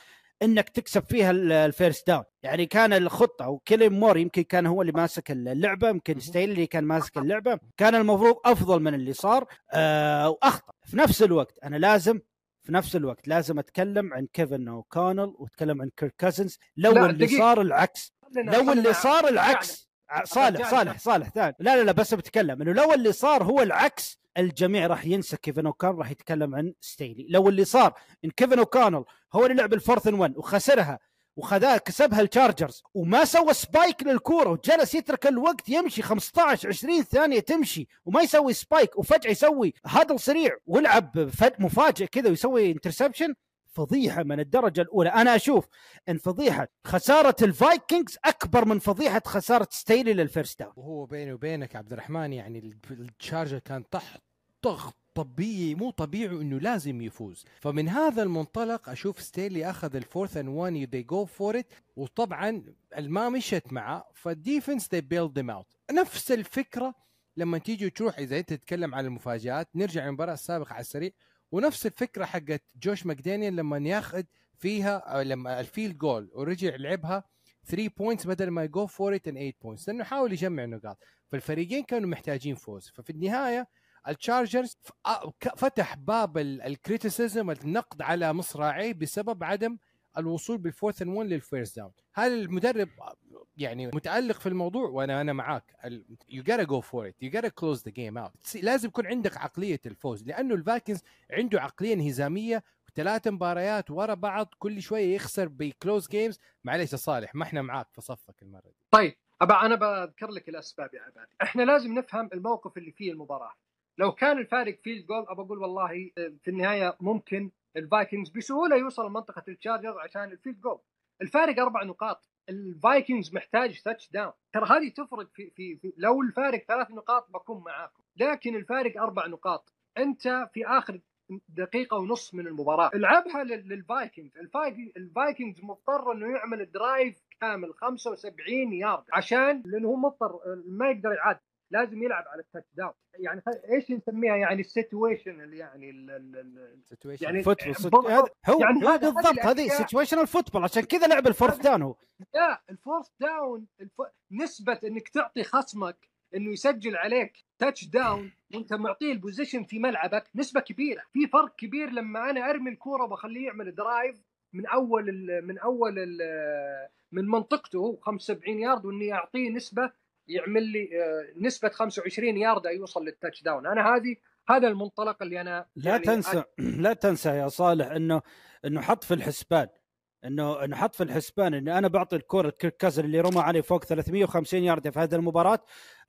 إنك تكسب فيها ال- ال first down. يعني كان الخطة وكيلين مور يمكن كان هو اللي ماسك اللعبة يمكن ستيلي اللي كان ماسك اللعبة. كان المفروض أفضل من اللي صار آه وأخطأ. في نفس الوقت أنا لازم في نفس الوقت لازم أتكلم عن كيفن اوكونل وأتكلم عن كيرك كازنز. لو اللي. صار العكس لو اللي صار العكس. ع- صالح
رجعنا.
صالح صالح ثاني لا لا لا بس بتكلم إنه لو اللي صار هو العكس الجميع راح ينسى كيفن أوكانل راح يتكلم عن ستيلي لو اللي صار إن كيفن أوكانل هو اللي لعب ال fourth 1 وخسرها وخذها كسبها التشارجرز وما سوى spike للكورة وجلس يترك الوقت يمشي 15 20 ثانية تمشي وما يسوي spike وفجأة يسوي huddle سريع ويلعب مفاجئ كذا ويسوي interception فضيحة من الدرجة الأولى. أنا أشوف إن فضيحة خسارة الفايكنجز أكبر من فضيحة خسارة ستيلي لل first down.
وهو بيني وبينك عبد الرحمن يعني ال- التشارجر كان تحت ضغط طبيعي مو طبيعي إنه لازم يفوز. فمن هذا المنطلق أشوف ستيلي أخذ ال fourth and 1 they go for it وطبعا ما مشت معه فال defense they bailed them out نفس الفكرة لما تيجي تروح إذا أنت تتكلم عن المفاجآت نرجع للمباراة السابقة على السريع. ونفس الفكرة حقت جوش ماكدانيال لما ياخذ فيها أو لما ال field goal ورجع لعبها 3 points بدل ما ي go for it 8 points لأنه حاول يجمع نقاط. فالفريقين كانوا محتاجين فوز. ففي النهاية التشارجرز آه، فتح باب ال criticism النقد على مصراعيه بسبب عدم الوصول بال fourth and 1 لل first down. هل المدرب يعني متألق في الموضوع؟ وأنا أنا معاك. you gotta go for it you gotta close the game out لازم يكون عندك عقلية الفوز لأنه الفايكنز عنده عقلية انهزاميه ثلاث مباريات ورا بعض كل شوية يخسر ب close games معليش يا صالح ما إحنا معاك في صفك المرة دي.
طيب أبا أنا بذكر لك الأسباب يا عبادي. إحنا لازم نفهم الموقف اللي فيه المباراة. لو كان الفارق field goal ابى أقول والله في النهاية ممكن الفايكنجز بسهولة يوصل لمنطقة التشارجر عشان ال field goal الفارق أربع نقاط. الفايكنجز محتاج touchdown ترى هذه تفرق في, في, في لو الفارق ثلاث نقاط بكون معاكم. لكن الفارق أربع نقاط. أنت في آخر دقيقة ونص من المباراة. العبها لل- للفايكنجز. الفايكنج- الفايكنجز مضطر إنه يعمل drive كامل 75 يارد عشان لأنه هو مضطر ما يقدر يعاد لازم يلعب على ال touchdown يعني إيش نسميها يعني ال situation يعني ال ال ال
situation.
يعني football.
هذا- هو
يعني
هو
هذا-
بالضبط
هذه
situational football عشان كذا لعب ال fourth down هو
لا ال fourth down الف... نسبة إنك تعطي خصمك إنه يسجل عليك touchdown وأنت معطيه ال possession في ملعبك نسبة كبيرة، في فرق كبير لما أنا أرمي الكورة وأخليه يعمل drive من أول ال... من أول ال... من منطقته 75 يارد وإني أعطيه نسبة يعمل لي آه، نسبة 25 يارد يوصل لل touchdown، أنا هذه هذا المنطلق اللي أنا
لا
يعني
تنسى لا تنسى يا صالح إنه إنه حط في الحسبان إنه إنه حط في الحسبان إني أنا بعطي الكره كازن اللي رمى عليه فوق 350 ياردة في هذه المباراة.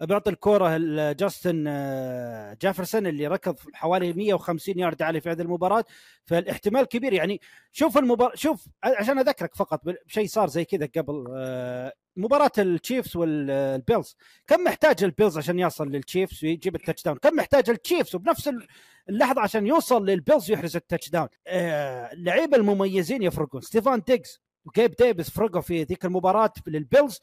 بعطي الكره لجاستن آه، جيفرسون اللي ركض حوالي 150 يارد عليه في هذه المباراة. فالاحتمال كبير يعني شوف المباراه شوف عشان أذكرك فقط بشيء صار زي كذا قبل آه، مباراة التشيفز والبيلز. كم محتاج البيلز عشان يصل للتشيفز ويجيب ال touchdown كم محتاج التشيفز وبنفس ال- اللحظة عشان يوصل للبيلز ويحرز ال touchdown آه، اللعيبة المميزين يفرقون. ستيفان ديجز وجيب ديفيس فرقوا في ذيك المباراة للبيلز.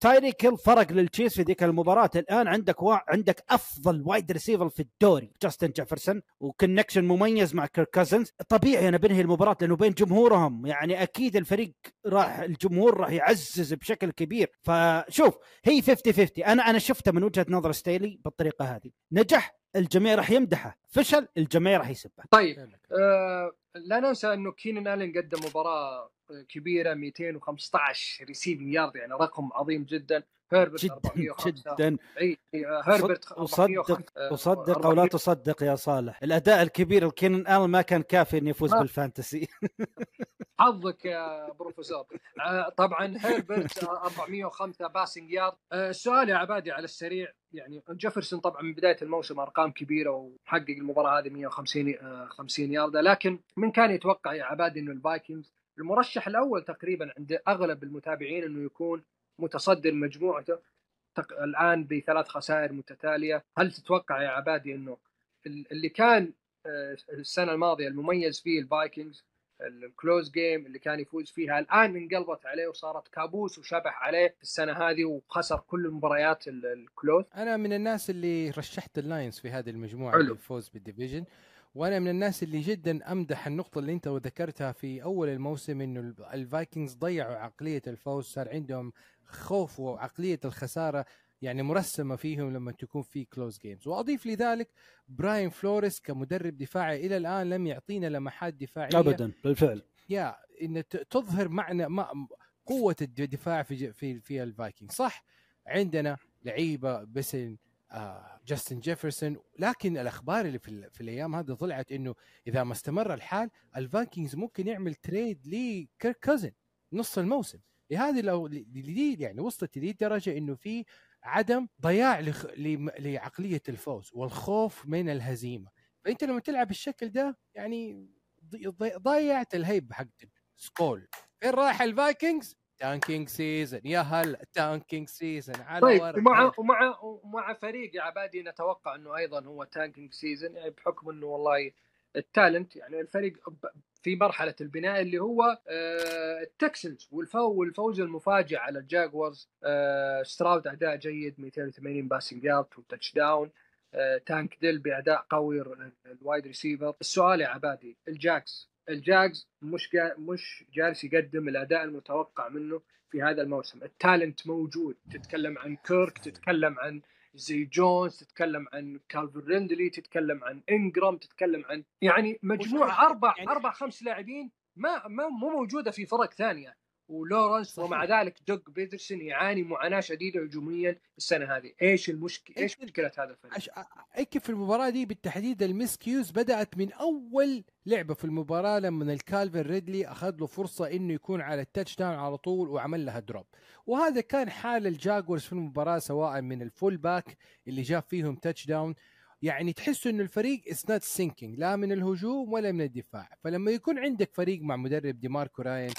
تايريك هيل فرق للتشيفز في ذيك المباراة. الآن عندك وا... عندك أفضل wide receiver في الدوري جاستن جيفرسون و connection مميز مع كيرك كازنز طبيعي أنا بنهي المباراة لأنه بين جمهورهم يعني أكيد الفريق راح الجمهور راح يعزز بشكل كبير. فشوف هي 50 50 أنا أنا شفته من وجهة نظر ستيلي بالطريقة هذه. نجح الجميع راح يمدحه. فشل الجميع راح يسبه.
طيب. آه لا ننسى أنه كينان الين قدم مباراة كبيرة 215 receiving yard يعني رقم عظيم جدا. هيربرت
جدا
405
جدا. إي
405 آه،
وصدق أو لا تصدق يا صالح. الأداء الكبير لكينن الن ما كان كافي إنه يفوز
بال
fantasy.
حظك يا بروفيسور. آه، طبعا هيربرت آه، 405 passing yard السؤال يا عبادي على السريع. يعني جيفرسون طبعا من بداية الموسم أرقام كبيرة وحقق المباراة هذه 150 آه، 50 يارده لكن من كان يتوقع يا عبادي إنه الفايكنجز المرشح الأول تقريبا عند أغلب المتابعين إنه يكون متصدر مجموعته تق- الآن بثلاث خسائر متتالية. هل تتوقع يا عبادي إنه ال- اللي كان آه، السنة الماضية المميز فيه الفايكنجز ال close game اللي كان يفوز فيها الآن انقلبت عليه وصارت كابوس وشبح عليه في السنة هذه وخسر كل المباريات ال- ال
close أنا من الناس اللي رشحت اللاينز في هذه المجموعة
حلو.
للفوز بال division وأنا من الناس اللي جدا أمدح النقطة اللي أنت ذكرتها في أول الموسم إنه ال- الفايكنجز ضيعوا عقلية الفوز صار عندهم خوف وعقلية الخسارة يعني مرسمة فيهم لما تكون في close games وأضيف لذلك براين فلوريس كمدرب دفاعي إلى الآن لم يعطينا لمحات دفاعية.
ابدا بالفعل.
يا إن تظهر معنى ما قوة الدفاع في في في الفايكنج صح؟ عندنا لعيبة بسن آه جاستن جيفرسون. لكن الأخبار اللي في, في الأيام هذه طلعت إنه إذا ما استمر الحال الفايكنجز ممكن يعمل trade لكيرك كازن نص الموسم. هذه لو ل- ل- يعني وصلت لذي الدرجه إنه في عدم ضياع لخ... لم- لعقلية الفوز والخوف من الهزيمة. فأنت لما تلعب بالشكل ده يعني ضي- ضي- ضيعت الهيبه حق Skol. فين راح الفايكنجز؟ tanking season يا هلا tanking season على
طيب
ورق.
ومع ومع ومع فريق يا عبادي نتوقع إنه أيضا هو tanking season يعني بحكم إنه والله ال talent يعني الفريق في مرحلة البناء اللي هو آه، التكسنز والفو والفوز المفاجئ على الجاكوارز آه، ستراود أداء جيد 280 passing yard و touchdown آه، تانك ديل بأداء قوي ال- ال wide receiver السؤال يا عبادي الجاكس الجاكس مش جا مش جالس يقدم الأداء المتوقع منه في هذا الموسم. ال talent موجود. تتكلم عن كيرك تتكلم عن زي جونز تتكلم عن كالفن ريدلي تتكلم عن إنجرام تتكلم عن يعني مجموعة أربع
يعني-
أربع خمس لاعبين ما ما مو موجودة في فرق ثانية. ولورنس. ومع ذلك دوغ بيترسون يعاني معاناة شديدة هجوميا السنة هذه. إيش المشكلة
إيش
مشكلة هذا الفريق؟
أش... أكيد في المباراة دي بالتحديد ال miscues بدأت من أول لعبة في المباراة لما الكالفن ريدلي أخذ له فرصة إنه يكون على ال touchdown على طول وعمل لها drop. وهذا كان حال الجاكورز في المباراة سواء من ال fullback اللي جاب فيهم touchdown. يعني تحس إنه الفريق is not syncing لا من الهجوم ولا من الدفاع. فلما يكون عندك فريق مع مدرب ديميكو راينز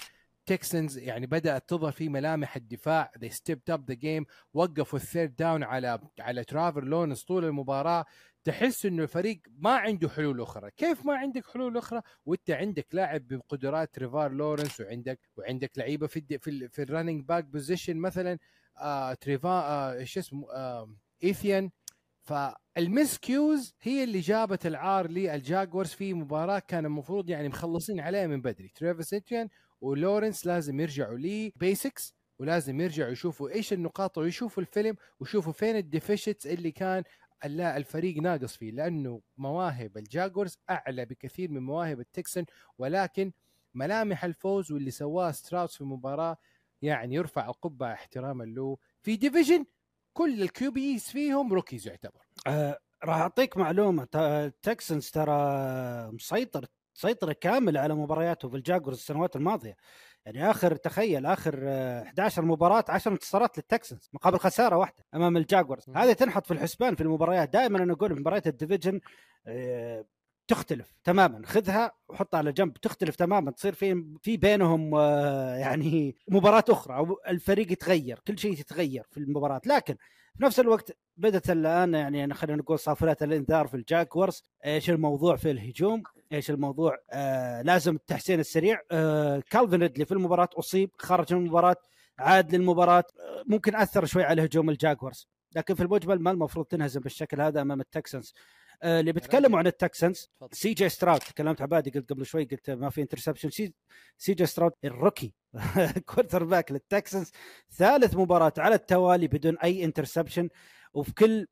التكسنز يعني بدأت تظهر في ملامح الدفاع. They stepped up the game. وقفوا ال third down على على تريفر لورنس طول المباراة. تحس إنه الفريق ما عنده حلول أخرى، كيف ما عندك حلول أخرى؟ وأنت عندك لاعب بقدرات تريفار لورنس وعندك وعندك لعيبة في. في. في ال running back position مثلا آه تريفا آه اسمه آه ايتيان فال miscues هي اللي جابت العار للجاكورز في مباراة كان المفروض يعني مخلصين عليها من بدري. تريفيس ايثيان ولورنس لازم يرجعوا لل basics ولازم يرجعوا يشوفوا إيش النقاط ويشوفوا الفيلم ويشوفوا فين ال deficits اللي كان لا الفريق ناقص فيه. لأنه مواهب الجاكورز أعلى بكثير من مواهب التكسن ولكن ملامح الفوز واللي سواه ستراود في المباراه يعني يرفع القبعه احتراما له. في division كل ال QBs فيهم rookies يعتبر.
آه راح أعطيك معلومة تكسنز ترى مسيطر سيطرة كاملة على مبارياته في الجاكورز السنوات الماضية. يعني آخر تخيل آخر 11 مباراة 10 انتصارات للتكسنز مقابل خسارة واحدة أمام الجاكورز هذه تنحط في الحسبان في المباريات. دائما أنا أقول مباريات ال division آه، تختلف تماما. خذها وحطها على جنب تختلف تماما. تصير في في بينهم آه، يعني مباراة أخرى. أو الفريق يتغير كل شيء يتغير في المباراة. لكن في نفس الوقت بدأت الآن يعني خلينا نقول صافرات الانذار في الجاكورز إيش الموضوع في الهجوم؟ إيش الموضوع؟ آه لازم التحسين السريع. آه كالفن ريدلي في المباراة أصيب خرج من المباراة عاد للمباراة. آه ممكن أثر شوي على هجوم الجاكورز. لكن في المجمل ما المفروض تنهزم بالشكل هذا أمام التكسنس آه اللي بيتكلموا عن التكسنس سي جي ستراود تكلمت عبادي قلت قبل شوي قلت ما في interception سي, سي جي ستراود ال rookie quarterback للتكسنس ثالث مباراة على التوالي بدون أي interception وفي كل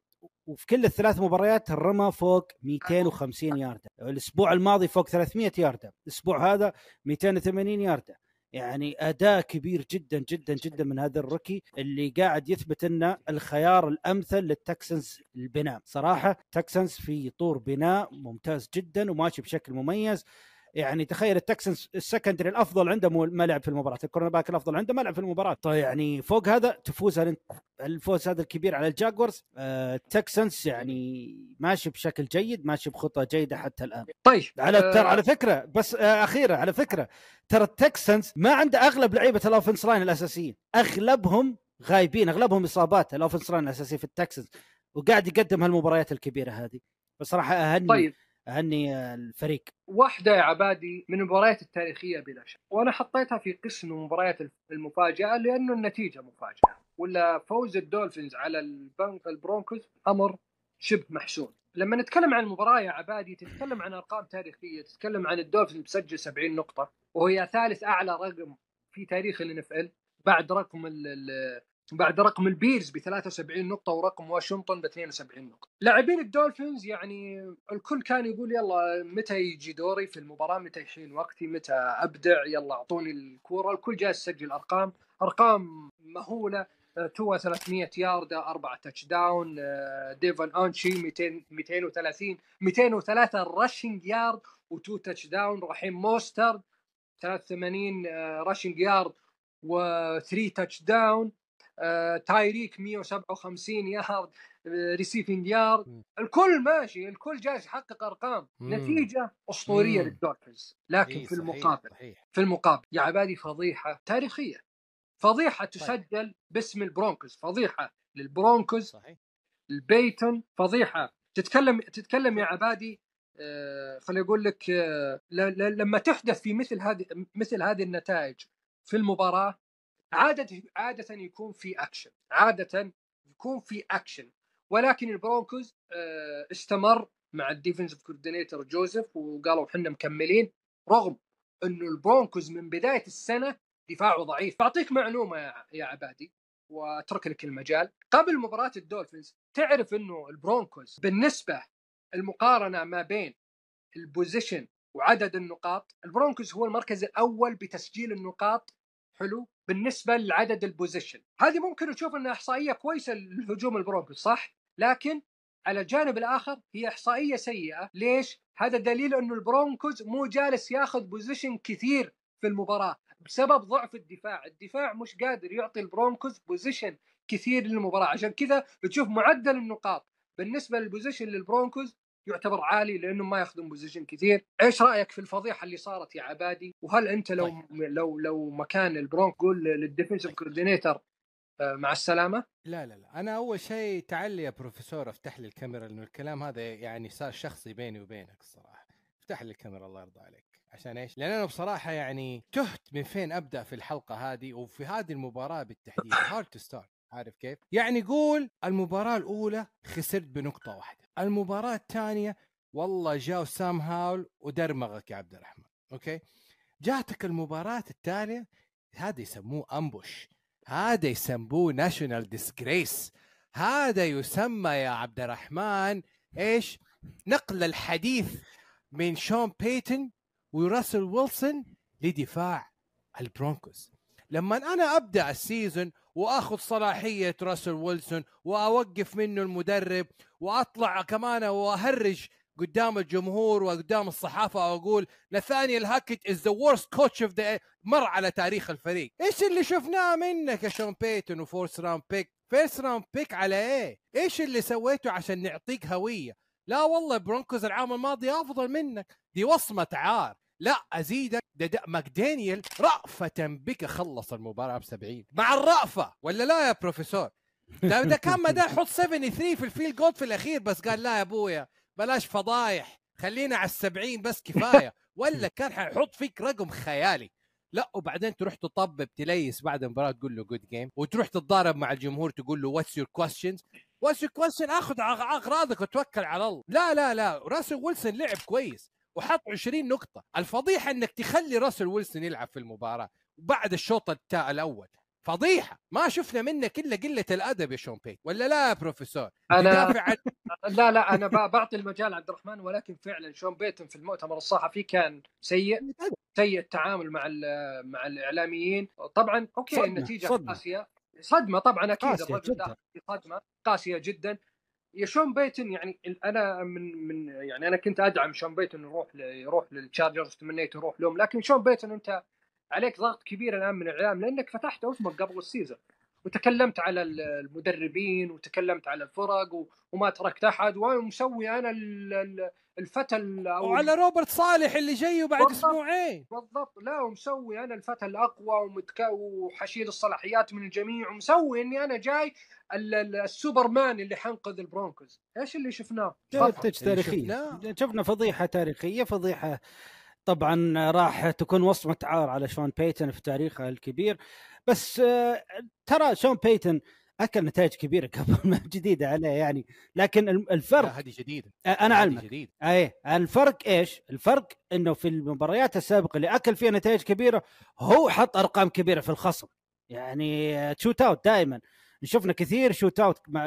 وفي كل الثلاث مباريات رمى فوق 250 ياردة. الأسبوع الماضي فوق 300 ياردة. الأسبوع هذا 280 ياردة. يعني أداء كبير جدا جدا جدا من هذا ال rookie اللي قاعد يثبت إنه الخيار الأمثل للتكسنز البناء. صراحة تكسنز في طور بناء ممتاز جدا وماشي بشكل مميز. يعني تخيل التكسنز ال secondary الأفضل عنده ما لعب في المباراة ال cornerback الأفضل عنده ما لعب في المباراة. طيب يعني فوق هذا تفوز الفوز هذا الكبير على الجاكورز؟ آه التكسنز يعني ماشي بشكل جيد ماشي بخطة جيدة حتى الآن.
طيب
على آه ترى على فكرة بس آه اخيره على فكرة ترى التكسنز ما عنده أغلب لعيبة ال offense line الأساسيين. أغلبهم غايبين أغلبهم إصابات ال offense line الأساسي في التكسنز وقاعد يقدم هالمباريات الكبيرة هذه. بصراحة أهني. طيب. أهني الفريق.
واحدة يا عبادي من المباريات التاريخية بلا شك وأنا حطيتها في قسم مباريات المفاجأة لأنه النتيجة مفاجأة ولا فوز الدولفينز على البنك البرونكوز أمر شبه محسوم. لما نتكلم عن المباراة يا عبادي تتكلم عن أرقام تاريخية تتكلم عن الدولفينز مسجل 70 نقطة وهي ثالث أعلى رقم في تاريخ ال NFL بعد رقم بعد رقم البيرز ب 73 نقطة ورقم واشنطن ب 72 نقطة. لاعبين الدولفينز يعني الكل كان يقول يلا متى يجي دوري في المباراة، متى يحين وقتي، متى أبدع، يلا أعطوني الكورة، الكل جالس يسجل أرقام، أرقام مهولة. توا 300 ياردة أربعة touchdown ديفون أتشاين 200 230 203 rushing yard و2 touchdown رحيم موسترت 83 rushing yard و3 touchdown آه، تايريك 157 yard receiving yard الكل ماشي الكل جالس يحقق أرقام. مم. نتيجة أسطورية للدولفينز لكن في المقابل صحيح. في المقابل يا عبادي فضيحة تاريخية. فضيحة طيب. تسجل. باسم البرونكوز. فضيحة للبرونكوز. صحيح. لبيتون فضيحة. تتكلم تتكلم يا عبادي آه خليني أقول لك آه لما تحدث في مثل هذه مثل هذه النتائج في المباراة عادة عادة يكون في اكشن عادة يكون في اكشن ولكن البرونكوز آه، استمر مع ال defensive coordinator جوزيف وقالوا إحنا مكملين رغم إنه البرونكوز من بداية السنة دفاعه ضعيف. بعطيك معلومة يا عبادي وأترك لك المجال. قبل مباراة الدولفينز تعرف إنه البرونكوز بالنسبة المقارنة ما بين ال possession وعدد النقاط البرونكوز هو المركز الأول بتسجيل النقاط. حلو؟ بالنسبة لعدد ال possession. هذه ممكن نشوف إنها إحصائية كويسة لهجوم البرونكوز صح؟ لكن على الجانب الآخر هي إحصائية سيئة. ليش؟ هذا دليل إنه البرونكوز مو جالس ياخذ possession كثير في المباراة بسبب ضعف الدفاع. الدفاع مش قادر يعطي البرونكوز possession كثير للمباراة. عشان كذا بتشوف معدل النقاط. بالنسبة لل possession للبرونكوز يعتبر عالي لأنه ما ياخذون possession كثير. إيش رأيك في الفضيحة اللي صارت يا عبادي؟ وهل أنت لو
طيب.
لو لو مكان البرونكوز قول لل defensive coordinator مع السلامة.
لا لا لا. أنا أول شيء تعال يا بروفيسور أفتح لي الكاميرا لأنه الكلام هذا يعني صار شخصي بيني وبينك الصراحة. افتح لي الكاميرا الله يرضى عليك. عشان إيش؟ لأن أنا بصراحة يعني تهت من فين أبدأ في الحلقة هذه وفي هذه المباراة بالتحديد. hard to start عارف كيف؟ يعني قول المباراة الأولى خسرت بنقطة واحدة، المباراة الثانية والله جاء سام هاول ودرمغك يا عبد الرحمن، okay؟ جاتك المباراة الثانية هذا يسموه ambush هذا يسموه national disgrace هذا يسمى يا عبد الرحمن إيش؟ نقل الحديث من شون بيتن وراسل ويلسون لدفاع البرونكوز لما أنا أبدأ ال season وآخذ صلاحية راسل ويلسون وأوقف منه المدرب وأطلع كمان وأهرج قدام الجمهور وقدام الصحافة وأقول نثانيال هاكيت is the worst coach of the مر على تاريخ الفريق. إيش اللي شفناه منك يا شون بيتون و first round pick؟ first round pick على إيه؟ إيش اللي سويته عشان نعطيك هوية؟ لا والله برونكوز العام الماضي أفضل منك. دي وصمة عار. لا أزيدك. ماكدانيال رأف بك. خلص المباراة ب 70 مع الرأفة. ولا لا يا بروفيسور؟ ده, ده كان مدى يحط 73 في ال field goal في الأخير بس قال لا يا أبويا بلاش فضايح. خلينا على السبعين بس كفاية. ولا كان حيحط فيك رقم خيالي. لا وبعدين تروح تطبب تليس بعد المباراة تقول له good game وتروح تتضارب مع الجمهور تقول له what's your questions what's your question آخذ أغراضك وتوكل على الله. لا لا لا. راسل ويلسون لعب كويس. وحط 20 نقطة. الفضيحة إنك تخلي راسل ويلسون يلعب في المباراة بعد الشوط التاء الأول. فضيحة. ما شفنا منك الا قلة الأدب يا شون بيتن. ولا لا يا بروفيسور؟
أنا
عن...
لا لا أنا بعطي المجال عبد الرحمن ولكن فعلا شون بيتن في المؤتمر الصحفي كان سيء. سيء التعامل مع مع الإعلاميين. طبعا okay صدمة. النتيجة صدمة. قاسية. صدمة طبعا أكيد
قاسية
الرجل صدمة. قاسية جدا. يا شون بيتن يعني أنا من من يعني أنا كنت أدعم شون بيتن يروح يروح للتشارجرز تمنيت يروح لهم لكن شون بيتن أنت عليك ضغط كبير الآن من الإعلام لأنك فتحت اسمك قبل السيزون. وتكلمت على المدربين وتكلمت على الفرق وما تركت أحد ومسوي أنا الفتى
وعلى روبرت صالح اللي جاي بعد أسبوعين.
بالضبط. لا ومسوي أنا الفتى الأقوى ومتك... وحشيل الصلاحيات من الجميع ومسوي إني أنا جاي السوبرمان اللي حنقذ البرونكوز. إيش اللي شفناه؟
تاريخية. شفنا فضيحة تاريخية. فضيحة طبعا راح تكون وصمة عار على شون بيتن في تاريخه الكبير. بس ترى شون بيتن أكل نتائج كبيرة قبل ما جديدة عليه يعني. لكن الفرق
هذه جديدة.
أنا علمك جديد. أي الفرق إيش؟ الفرق إنه في المباريات السابقة اللي أكل فيها نتائج كبيرة هو حط أرقام كبيرة في الخصم. يعني shootout دائما. شفنا كثير shootout مع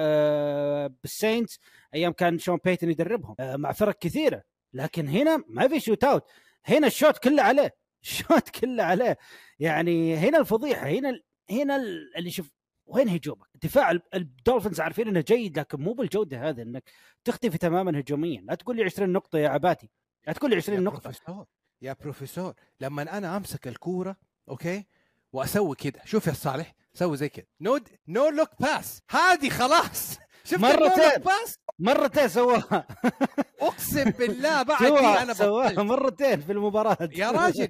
بالسينتس أيام كان شون بيتن يدربهم. مع فرق كثيرة. لكن هنا ما في shootout هنا ال shoot كله عليه. ال shoot كله عليه. يعني هنا الفضيحة هنا هنا اللي شوف وين هجومك؟ دفاع الدولفينز عارفين إنه جيد لكن مو بالجودة هذه إنك تختفي تماما هجوميا، لا تقول لي 20 نقطة يا عبادي، لا تقول لي 20
يا
نقطة.
بروفيسور يا بروفيسور لما أنا أمسك الكورة okay وأسوي كده. شوف يا صالح سوي زي كده. no no-look pass هذه خلاص. شفت
مرتين
pass
مرتين سواها
أقسم بالله بعد
سواها
أنا
سواها مرتين في المباراة.
يا راجل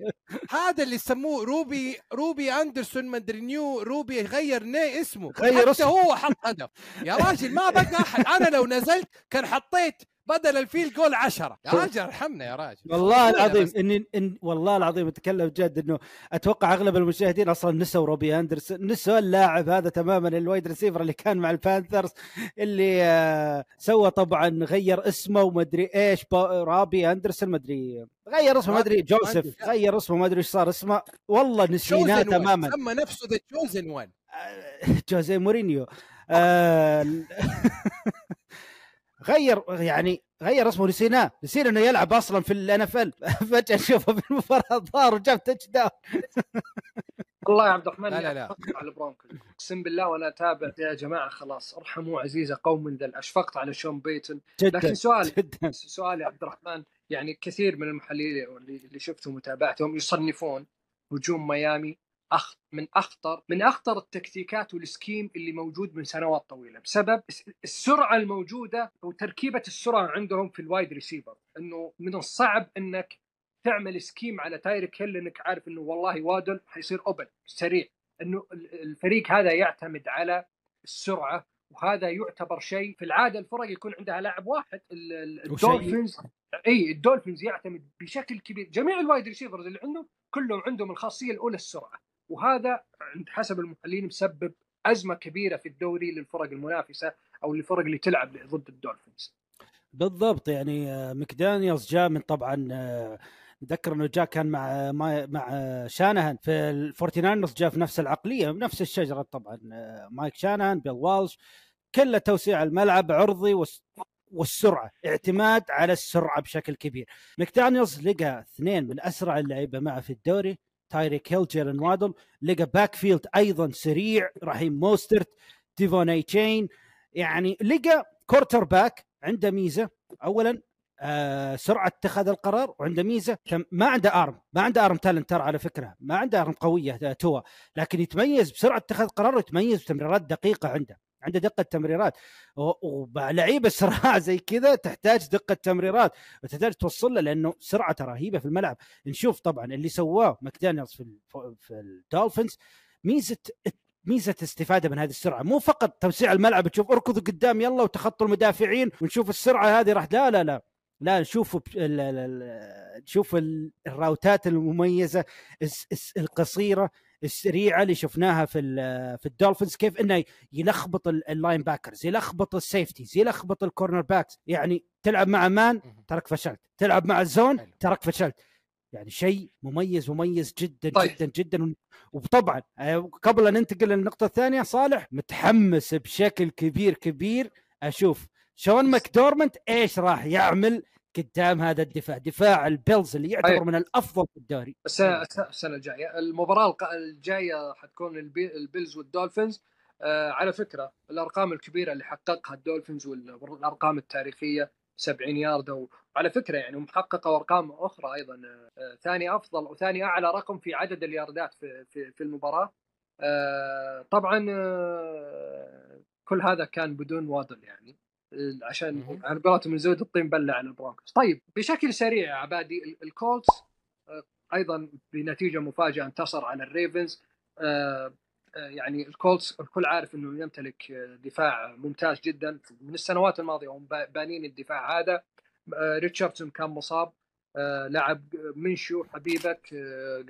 هذا اللي يسموه روبي روبي أندرسون ما أدري new روبي غير ني اسمه.
غير
حتى
اسمه.
هو حط هدف. يا راجل ما بقى أحد. أنا لو نزلت كان حطيت بدل ال field goal عشرة. يا راجل ارحمنا يا راجل.
والله العظيم اني إن والله العظيم أتكلم جد إنه أتوقع أغلب المشاهدين أصلا نسوا روبي اندرسون نسوا اللاعب هذا تماما ال wide receiver اللي كان مع البانثرز اللي آه سوى طبعا غير اسمه ومدري إيش رابي اندرسون مدري غير اسمه مدري جوزيف غير اسمه مدري إيش صار اسمه والله نسيناه تماما.
سمى نفسه the chosen one
جوزي مورينيو. آه غير يعني غير اسمه نسيناه نسينا إنه يلعب أصلا في ال NFL فجأة نشوفه في المباراة ظهر وجاب touchdown
والله يا عبد الرحمن
لا لا لا.
على البرونكوز أقسم بالله وأنا أتابع يا جماعة خلاص. ارحموا عزيز قوم ذل أشفقت على شون بيتن
جدا
لكن سؤال
جدا.
سؤال يا عبد الرحمن يعني كثير من المحللين اللي اللي شفتهم وتابعتهم يصنفون هجوم ميامي أخ من أخطر من أخطر التكتيكات وال scheme اللي موجود من سنوات طويلة بسبب السرعة الموجودة وتركيبه السرعة عندهم في ال wide receiver إنه من الصعب إنك تعمل scheme على تايريك هيل لانك عارف إنه والله وادل حيصير open سريع. إنه الفريق هذا يعتمد على السرعة وهذا يعتبر شيء في العادة الفرق يكون عندها لاعب واحد الدولفينز إي الدولفينز يعتمد بشكل كبير. جميع ال wide receivers اللي عندهم كلهم عندهم الخاصية الأولى السرعة. وهذا عند حسب المحللين مسبب أزمة كبيرة في الدوري للفرق المنافسة أو للفرق اللي تلعب ضد الدولفينز.
بالضبط يعني آه، مكدانيلز جاء من طبعا آه، نذكر إنه جاء كان مع مع شانهان. في الفورتيناينرز جاء في نفس العقلية بنفس الشجرة طبعا آه، مايك شانهان بيل والش. كله توسيع الملعب عرضي والسرعة اعتماد على السرعة بشكل كبير. مكدانيلز لقى اثنين من أسرع اللعيبة معه في الدوري. تايريك هيل جيلن وادل لقى backfield أيضا سريع رحيم موسترت ديفون اي تشين يعني لقى quarterback عنده ميزة. اولا آه سرعة اتخاذ القرار وعنده ميزة. ما عنده arm ما عنده arm talent ترى على فكرة. ما عنده arm قوية آه، توا لكن يتميز بسرعة اتخاذ قرار ويتميز بتمريرات دقيقة عنده. عنده دقة تمريرات. ولعيبه سرعه زي كذا تحتاج دقة تمريرات وتحتاج توصل له لأنه سرعته رهيبة في الملعب. نشوف طبعا اللي سواه ماكدانيلز في في الدولفينز ميزة ميزة استفادة من هذه السرعة. مو فقط توسيع الملعب تشوف اركضوا قدام يلا وتخطوا المدافعين ونشوف السرعة هذه راح لا لا لا. لا نشوف نشوف ال route ات المميزة القصيرة السريعة اللي شفناها في في الدولفينز كيف إنه يلخبط ال linebackers يلخبط ال safeties يلخبط ال cornerbacks. يعني تلعب مع man ترك فشلت. تلعب مع ال zone ترك فشلت. يعني شيء مميز مميز جدا طيب. جدا جدا. وطبعا آه، قبل أن ننتقل للنقطة الثانية صالح متحمس بشكل كبير كبير. أشوف شون ماكديرموت إيش راح يعمل؟ قدام هذا الدفاع. دفاع البيلز اللي يعتبر أيوة. من الأفضل في الدوري.
السنة السنة الجاية. المباراة الجاية حتكون البيلز والدولفينز. آه على فكرة الأرقام الكبيرة اللي حققها الدولفينز والأرقام التاريخية 70 يارد وعلى فكرة يعني محققة أرقام أخرى أيضا. آه ثاني أفضل وثاني أعلى رقم في عدد الياردات في في, في المباراة. آه طبعا آه كل هذا كان بدون وادل يعني. عشان على قولتهم زود الطين بلة على البرونكوس. طيب بشكل سريع يا عبادي الكولتس آه، أيضا بنتيجة مفاجأة انتصر على الريفنز. آه، آه، يعني الكولتس الكل عارف إنه يمتلك دفاع ممتاز جدا. من السنوات الماضية هم بانين الدفاع هذا. ريتشاردسون كان مصاب. لعب منشو حبيبك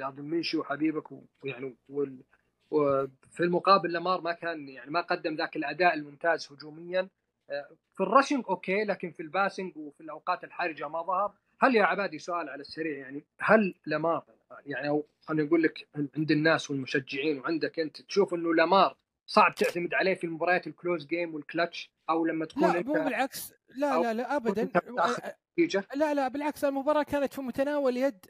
قادم منشو حبيبك ويعني وفي المقابل لامار ما كان يعني ما قدم ذاك الأداء الممتاز هجوميا. في ال rushing okay لكن في ال passing وفي الأوقات الحرجة ما ظهر. هل يا عبادي سؤال على السريع يعني هل لامار يعني أو خلينا نقول لك عند الناس والمشجعين وعندك أنت تشوف إنه لامار صعب تعتمد عليه في المباريات الكلوز جيم والكلتش أو لما تكون
لا مو بالعكس. لا لا لا ابدا. لا لا بالعكس المباراة كانت في متناول يد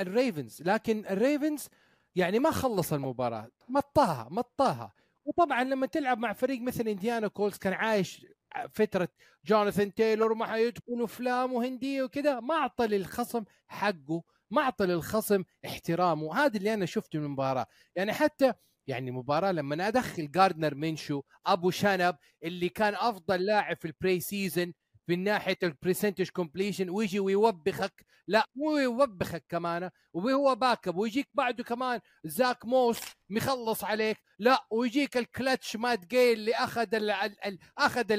الريفنز. لكن الريفنز يعني ما خلص المباراة. مطاها مطاها. وطبعا لما تلعب مع فريق مثل إنديانا كولز كان عايش فترة جوناثان تايلور وما حيدخل أفلام وهنديه وكذا ما أعطى للخصم حقه ما أعطى للخصم احترامه. هذا اللي أنا شفته من المباراة. يعني حتى يعني مباراة لما أدخل جاردنر منشو أبو شنب اللي كان أفضل لاعب في ال preseason من ناحية ال percentage completion ويجي ويوبخك. لا مو يوبخك كمان وهو backup ويجيك بعده كمان زاك موس مخلص عليك. لا ويجيك الكلتش مات جاي اللي أخذ أخذ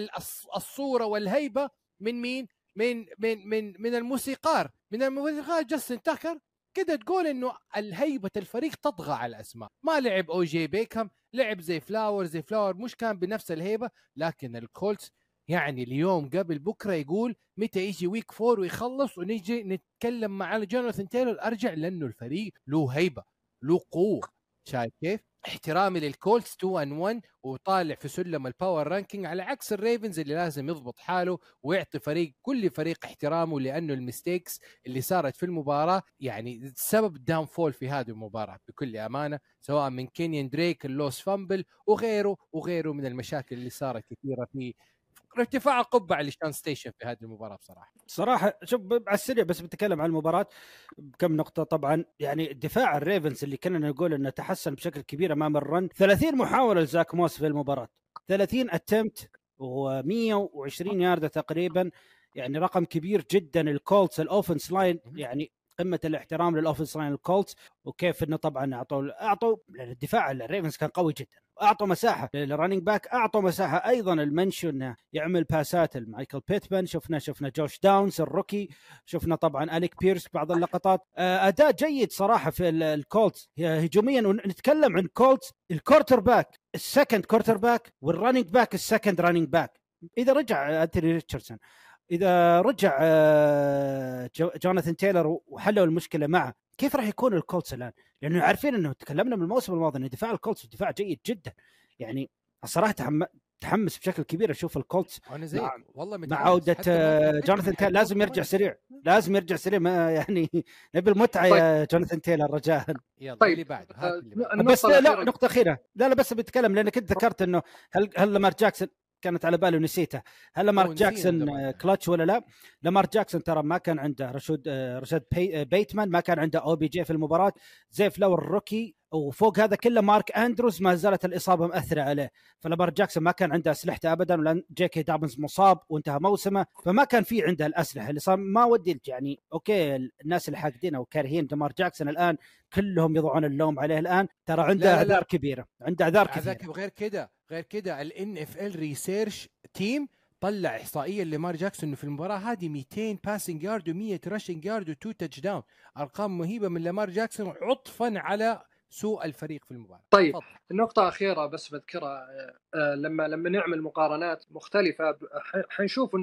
الصورة والهيبة من مين؟ من من من من الموسيقار. من الموسيقار جاستن تاكر. كده تقول إنه الهيبة الفريق تطغى على الأسماء. ما لعب أو بي جي بيكهام لعب زي فلاورز زي فلاورز مش كان بنفس الهيبة لكن الكولتس يعني اليوم قبل بكرة يقول متى يجي week four ويخلص ونجي نتكلم مع جوناثان تايلور أرجع لأنه الفريق له هيبة له قوة شايف كيف؟ احترامي للكولتس 2 and 1 وطالع في سلم ال power ranking على عكس الريفنز اللي لازم يضبط حاله ويعطي فريق كل فريق احترامه لأنه ال mistakes اللي صارت في المباراة يعني سبب داون فول في هذه المباراة بكل أمانة سواء من كينيان دريك اللوس فامبل وغيره وغيره من المشاكل اللي صارت كثيرة في ارتفاع القبعة لشان ستيشن في هذه المباراة بصراحة.
صراحة شوف على السريع بس بتكلم عن المباراة. بكم نقطة؟ طبعا يعني دفاع الريفنز اللي كنا نقول إنه تحسن بشكل كبير أمام الرن. 30 محاولة لزاك موس في المباراة. 30 اتمت و120 ياردة تقريبا. يعني رقم كبير جدا الكولتس ال offense line يعني قمة الاحترام لل offense line الكولتس وكيف إنه طبعا أعطوا أعطوا لأن الدفاع الريفنز كان قوي جدا. أعطوا مساحة. لل running back أعطوا مساحة. أيضا لمنشو انه يعمل باسات لمايكل بيتمان شفنا شفنا جوش داونز ال rookie. شفنا طبعا أليك بيرس بعض اللقطات. آه، أداء جيد صراحة في ال- الكولتس. هجوميا ونتكلم عن كولتس. ال quarterback ال second quarterback وال running back ال second running back إذا رجع انتوني ريتشاردسون. إذا رجع آه، جو- جوناثان تايلر وحلوا المشكلة معه. كيف راح يكون الكولتس الآن؟ لأنه عارفين إنه تكلمنا من الموسم الماضي إن دفاع الكولتس دفاع جيد جدا. يعني الصراحه تحم- تحمس بشكل كبير أشوف الكولتس
وأنا زيك.
مع-
والله
مع.
عودة
آه، جوناثان تايلر. لازم يرجع سريع. لازم يرجع سريع. ما يعني نبي المتعة يا جوناثان تيلر رجاء.
يلا
طيب،
اللي
آه،. النقطة
بس لا نقطة أخيرة. لا لا بس بتكلم لأنك أنت ذكرت إنه هل هل لامار جاكسون كانت على بالي ونسيتها. هل لامار
أوه، نسينا
جاكسون كلتش ولا لا؟ لامار جاكسون ترى ما كان عنده. رشود آه، رشاد بي- آه، بيتمان ما كان عنده. OBJ في المباراة. زي فلاورز rookie وفوق هذا كله مارك اندروز ما زالت الإصابة مأثرة عليه. فلامار جاكسون ما كان عنده أسلحته ابدا ولأن جي كي دابنز مصاب وانتهى موسمه. فما كان في عنده الأسلحة اللي صار. ما ودي يعني okay الناس اللي حاقدين أو كارهين لامار جاكسون الآن كلهم يضعون اللوم عليه الآن. ترى عنده
لا، لا، لا.
أعذار كبيرة. عنده أعذار
هذاك
كثيره
وغير كده غير كده ال NFL research team طلع إحصائية لمار جاكسون انه في المباراة هذه 200 passing yard و100 rushing yard و2 touchdown أرقام مهيبة من لامار جاكسون عطفا على سوء الفريق في المباراة.
طيب
تفضل.
النقطة أخيرة بس بذكرها آه، آه، لما لما نعمل مقارنات ح- حنشوف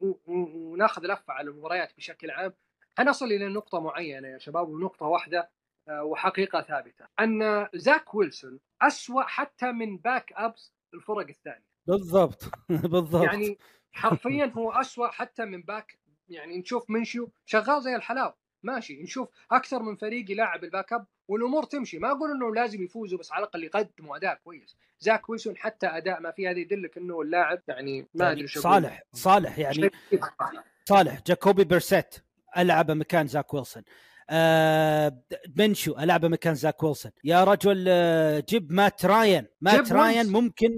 و- وناخذ لفة على المباريات بشكل عام. حنصل إلى نقطة معينة يا شباب ونقطة واحدة. آه، وحقيقة ثابتة. أن زاك ويلسون أسوأ حتى من backups الفرق الثانية.
بالضبط. بالضبط.
يعني حرفيا هو أسوأ حتى من back يعني نشوف منشيو شغال زي الحلاوة. ماشي نشوف أكثر من فريق يلاعب ال backup والأمور تمشي. ما أقول إنه لازم يفوزوا بس على الأقل يقدموا أداء كويس. زاك ويلسون حتى أداء ما في هذا يدلك إنه اللاعب يعني ما
يعني
شو أقول.
صالح صالح يعني صالح. جاكوبي بيرسيت العبه مكان زاك ويلسون. آه منشو العبه مكان زاك ويلسون. يا رجل آه جيب مات راين. مات راين. ممكن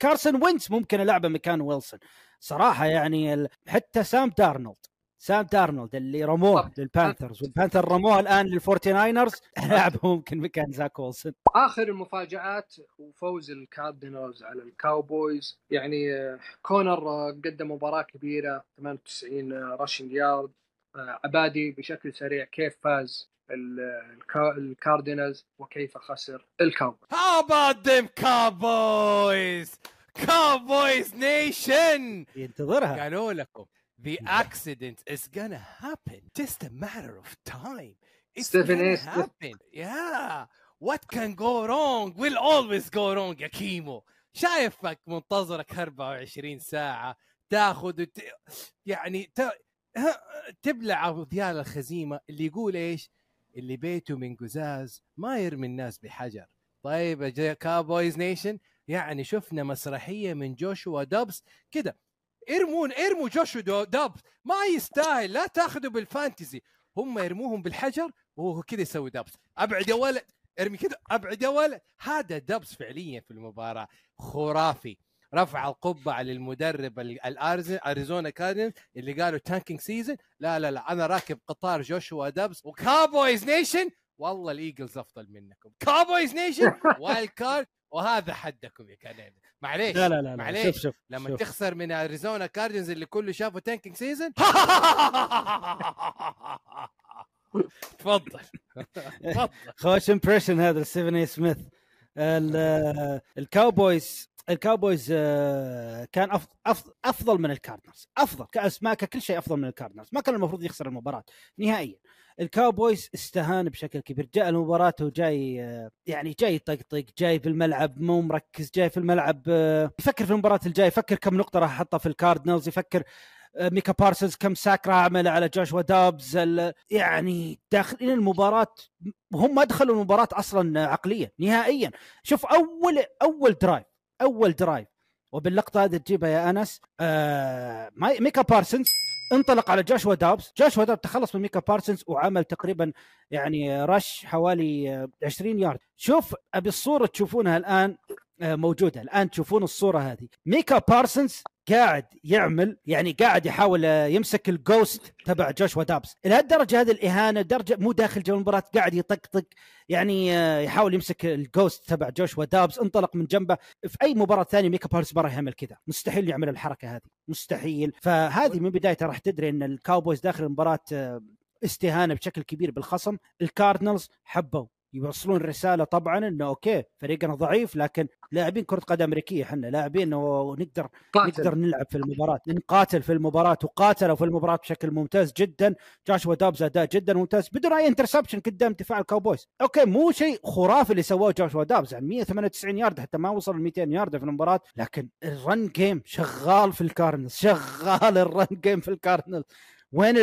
كارسون وينز ممكن العبه مكان ويلسون. صراحة يعني ال- حتى سام دارنولد سام دارنولد اللي رموه. للبانثرز. والبانثر رموه الآن للفورتي ناينرز لعبه ممكن مكان زاك ويلسون.
آخر المفاجآت وفوز الكاردينالز على الكاوبويز. يعني آه، كونر آه، قدم مباراة كبيرة 98 rushing yard عبادي بشكل سريع كيف فاز ال- الكا- الكاردينالز وكيف خسر الكاوبويز
How about them Cowboys? Cowboys Nation!
ينتظرها
قالوا لكم the accident is gonna happen. Just a matter of time. It's
Stephen
gonna happen. Yeah. What can go wrong will always go wrong يا كيمو. شايفك منتظرك 24 ساعة تاخذ وت... يعني ت... تبلع ذيال الخزيمة اللي يقول إيش؟ اللي بيته من قزاز ما يرمي الناس بحجر. طيب يا كابويز نيشن يعني شفنا مسرحية من جوشوا دبس كده. ارمون ارموا جوشوا دبس ما يستاهل لا تاخذوا بالفانتزي. هم يرموهم بالحجر وهو كذا يسوي دبس أبعد يا ولد ارمي كذا أبعد يا ولد. هذا دبس فعليا في المباراة خرافي. رفع القبعة للمدرب ال- الارز أريزونا كاردينز اللي قالوا tanking season لا لا لا أنا راكب قطار جوشوا دبس و Cowboys Nation والله الإيجلز أفضل منكم. Cowboys Nation wild card وهذا حدكم يا كندا معليش
لا لا لا, لا.
معليش.
شوف شوف
لما
شوف.
تخسر من أريزونا كاردينز اللي كله شافه tanking season تفضل. تفضل.
خوش impression هذا ستيفن اي سميث. ال- الكاوبويز الكاوبويز آه، كان أف- أف- أفضل من الكاردنالز أفضل كاسماء ككل شيء أفضل من الكاردنالز ما كان المفروض يخسر المباراة نهائيا. الكاوبويز استهان بشكل كبير. جاء المباراة وجاي آه، يعني جاي يطقطق جاي في الملعب مو مركز جاي في الملعب آه، يفكر في المباراة الجاية يفكر كم نقطة راح أحطها في الكاردنالز يفكر ميكا بارسنز كم sack راح أعمله على جوشوا دابز يعني داخلين المباراة وهم ما دخلوا المباراة أصلا عقليا نهائيا. شوف أول أول drive أول drive وباللقطة هذه تجيبها يا أنس. آه ميكا بارسنز انطلق على جاشوا دابس جاشوا دابس تخلص من ميكا بارسنز وعمل تقريبا يعني rush حوالي آه، 20 يارد. شوف أبي الصورة تشوفونها الآن آه، موجودة. الآن تشوفون الصورة هذه. ميكا بارسنز قاعد يعمل يعني قاعد يحاول يمسك ال ghost تبع جوشوا دابس. لهالدرجة هذه الإهانة درجة مو داخل جو المباراة قاعد يطقطق يعني آه، يحاول يمسك ال ghost تبع جوشوا دابس انطلق من جنبه. في أي مباراة ثانية ميكا بارسنز راح يعمل كذا. مستحيل يعمل الحركة هذه. مستحيل. فهذه من بدايتها راح تدري إن الكاوبويز داخل المباراة آه، استهانة بشكل كبير بالخصم. الكاردنالز حبوا. يوصلون رسالة طبعا إنه okay فريقنا ضعيف لكن لاعبين كرة قدم أمريكية إحنا لاعبين ونقدر نقدر
قاتل
نلعب في المباراة. نقاتل في المباراة وقاتلوا في المباراة بشكل ممتاز جدا. جاشوا دابز أداء جدا ممتاز بدون أي interception قدام دفاع الكاوبويز okay مو شيء خرافي اللي سواه جاشوا دابز يعني 198 يارد حتى ما وصل ل 200 يارد في المباراة لكن ال run game شغال في الكاردينالز شغال ال run game في الكاردينالز وين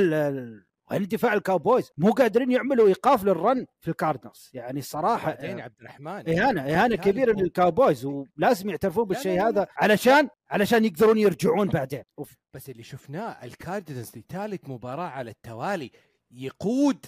وين دفاع الكاوبويز مو قادرين يعملوا إيقاف لل run في الكاردنالز يعني الصراحة
بعدين يا عبد الرحمن إهانة
إهانة
كبيرة.
للكاوبويز ولازم يعترفون بالشيء. هذا علشان علشان يقدرون يرجعون بعدين أوف.
بس اللي شفناه الكاردينالز لثالث مباراة على التوالي يقود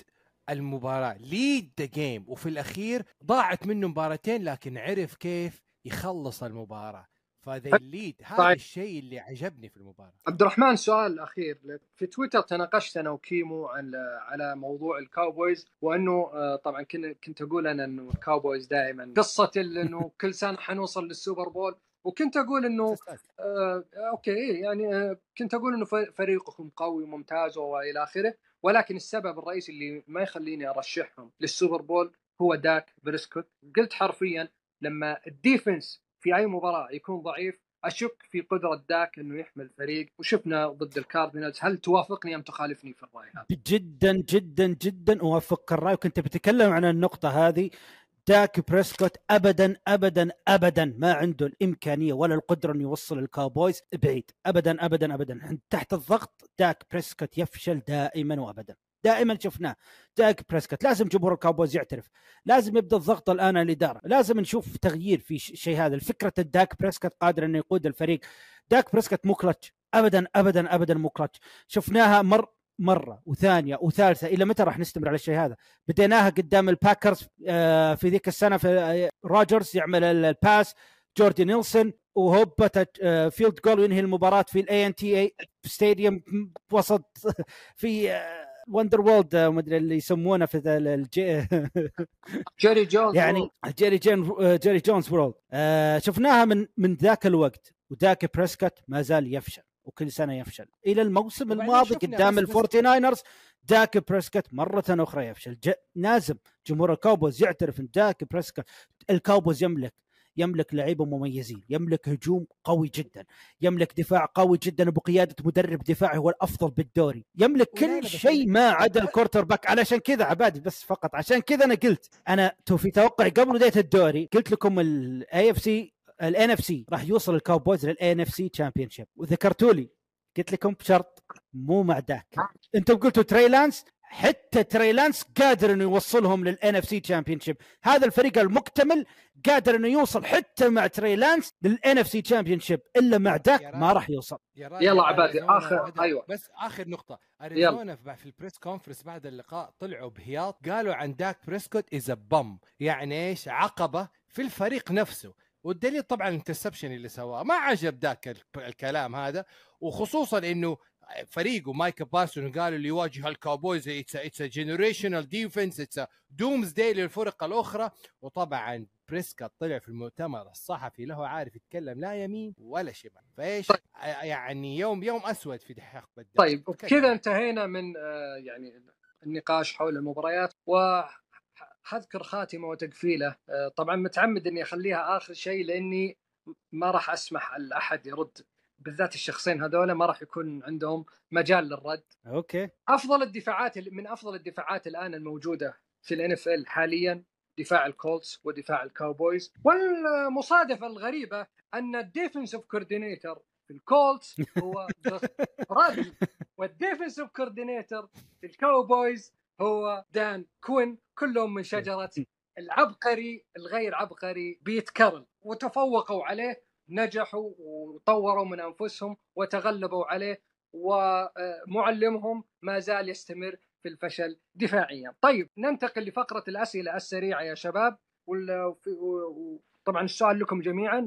المباراة lead the game وفي الأخير ضاعت منه مباراتين لكن عرف كيف يخلص المباراة فذا ال lead هذا
طيب.
الشيء اللي عجبني في المباراة.
عبد الرحمن سؤال أخير. لك في تويتر تناقشت أنا وكيمو على على موضوع الكاوبويز وأنه آه، طبعا كنت كنت أقول أنا إنه الكاوبويز دائما قصة إنه كل سنة حنوصل للسوبر بول. وكنت أقول إنه آه okay يعني آه كنت أقول إنه فريقكم قوي وممتاز وإلى آخره. ولكن السبب الرئيسي اللي ما يخليني أرشحهم للسوبر بول هو داك بريسكوت. قلت حرفيا لما ال defense في أي مباراة يكون ضعيف أشك في قدرة داك إنه يحمل فريق وشفنا ضد الكاردينالز هل توافقني أم تخالفني في الرأي هذا؟
جدا جدا جدا اوافقك الرأي وكنت بتكلم عن النقطة هذه. داك بريسكوت ابدا ابدا ابدا ما عنده الإمكانية ولا القدرة إنه يوصل الكاوبويز بعيد. ابدا ابدا ابدا. تحت الضغط داك بريسكوت يفشل دائما وابدا. دائما شفناه. داك بريسكوت لازم جمهور الكاوبويز يعترف. لازم يبدأ الضغط الآن على الإدارة. لازم نشوف تغيير في شيء هذا. الفكرة الداك بريسكوت قادر إنه يقود الفريق. داك بريسكوت مو كلتش ابدا ابدا ابدا مو كلتش شفناها مر مرة وثانية وثالثة. إلى متى راح نستمر على الشيء هذا؟ بديناها قدام الباكرز آه، في ذيك السنة في آه، روجرز يعمل ال- الباس جوردي نيلسون آه، فيلد جول وينهي المباراة في الاي ان تي ستاديوم وسط في آه، وندر وولد آه، ما أدري اللي يسمونه في ذا ال- الجي
جيري جونز
يعني جيري جين جيري جونز وورلد. آه شفناها من من ذاك الوقت وداك بريسكوت ما زال يفشل وكل سنة يفشل. إلى الموسم الماضي قدام الفورتي ناينرز داك بريسكوت مرة أخرى يفشل. ج... لازم جمهور الكاوبويز يعترف إن داك بريسكوت الكاوبويز يملك يملك لعيبة مميزين يملك هجوم قوي جدا يملك دفاع قوي جدا وبقياده مدرب دفاعي هو الأفضل بالدوري يملك كل شيء ما عدا ال quarterback. علشان كذا عبادي بس فقط عشان كذا أنا قلت أنا في توقعي قبل بداية الدوري قلت لكم ال AFC ال NFC راح يوصل الكاوبويز لل NFC championship وذكرتوا لي قلت لكم بشرط مو مع داك أنتم قلتوا تري لانس حتى تري لانس قادر إنه يوصلهم لل NFC championship هذا الفريق المكتمل قادر إنه يوصل حتى مع تري لانس لل NFC championship إلا مع داك ما. راح يوصل.
يلا عبادي،
بدأ-
أيوة.
بس آخر نقطة. أريزونا في في ال press conference بعد اللقاء طلعوا بهياط قالوا عن داك بريسكوت is bum يعني إيش؟ عقبة في الفريق نفسه. والدليل طبعا ال interception اللي سواه. ما عجب داك ال- الكلام هذا. وخصوصا إنه فريقه مايكل بارسون قالوا اللي يواجه الكاوبويز it's generational defense it's doomsday للفرق الأخرى. وطبعا بريسكوت طلع في المؤتمر الصحفي له عارف يتكلم لا يمين ولا شمال. فايش؟
طيب.
يعني يوم يوم أسود في الدوري.
طيب وبكذا انتهينا من آه، يعني النقاش حول المباريات. وحذكر خاتمة وتقفيلة. آه، طبعا متعمد إني أخليها آخر شيء لأني ما راح أسمح لأحد يرد بالذات الشخصين هذول ما راح يكون عندهم مجال للرد.
okay.
أفضل الدفاعات من أفضل الدفاعات الآن الموجودة في ال NFL حاليا دفاع الكولتس ودفاع الكاوبويز. والمصادفه الغريبة أن ال defensive coordinator في الكولتس هو راجل وال defensive coordinator في الكاوبويز هو دان كوين كلهم من شجرة العبقري الغير عبقري بيت كارول. وتفوقوا عليه نجحوا وطوروا من أنفسهم وتغلبوا عليه ومعلمهم ما زال يستمر في الفشل دفاعيا. طيب ننتقل لفقرة الأسئلة السريعة يا شباب طبعا السؤال لكم جميعا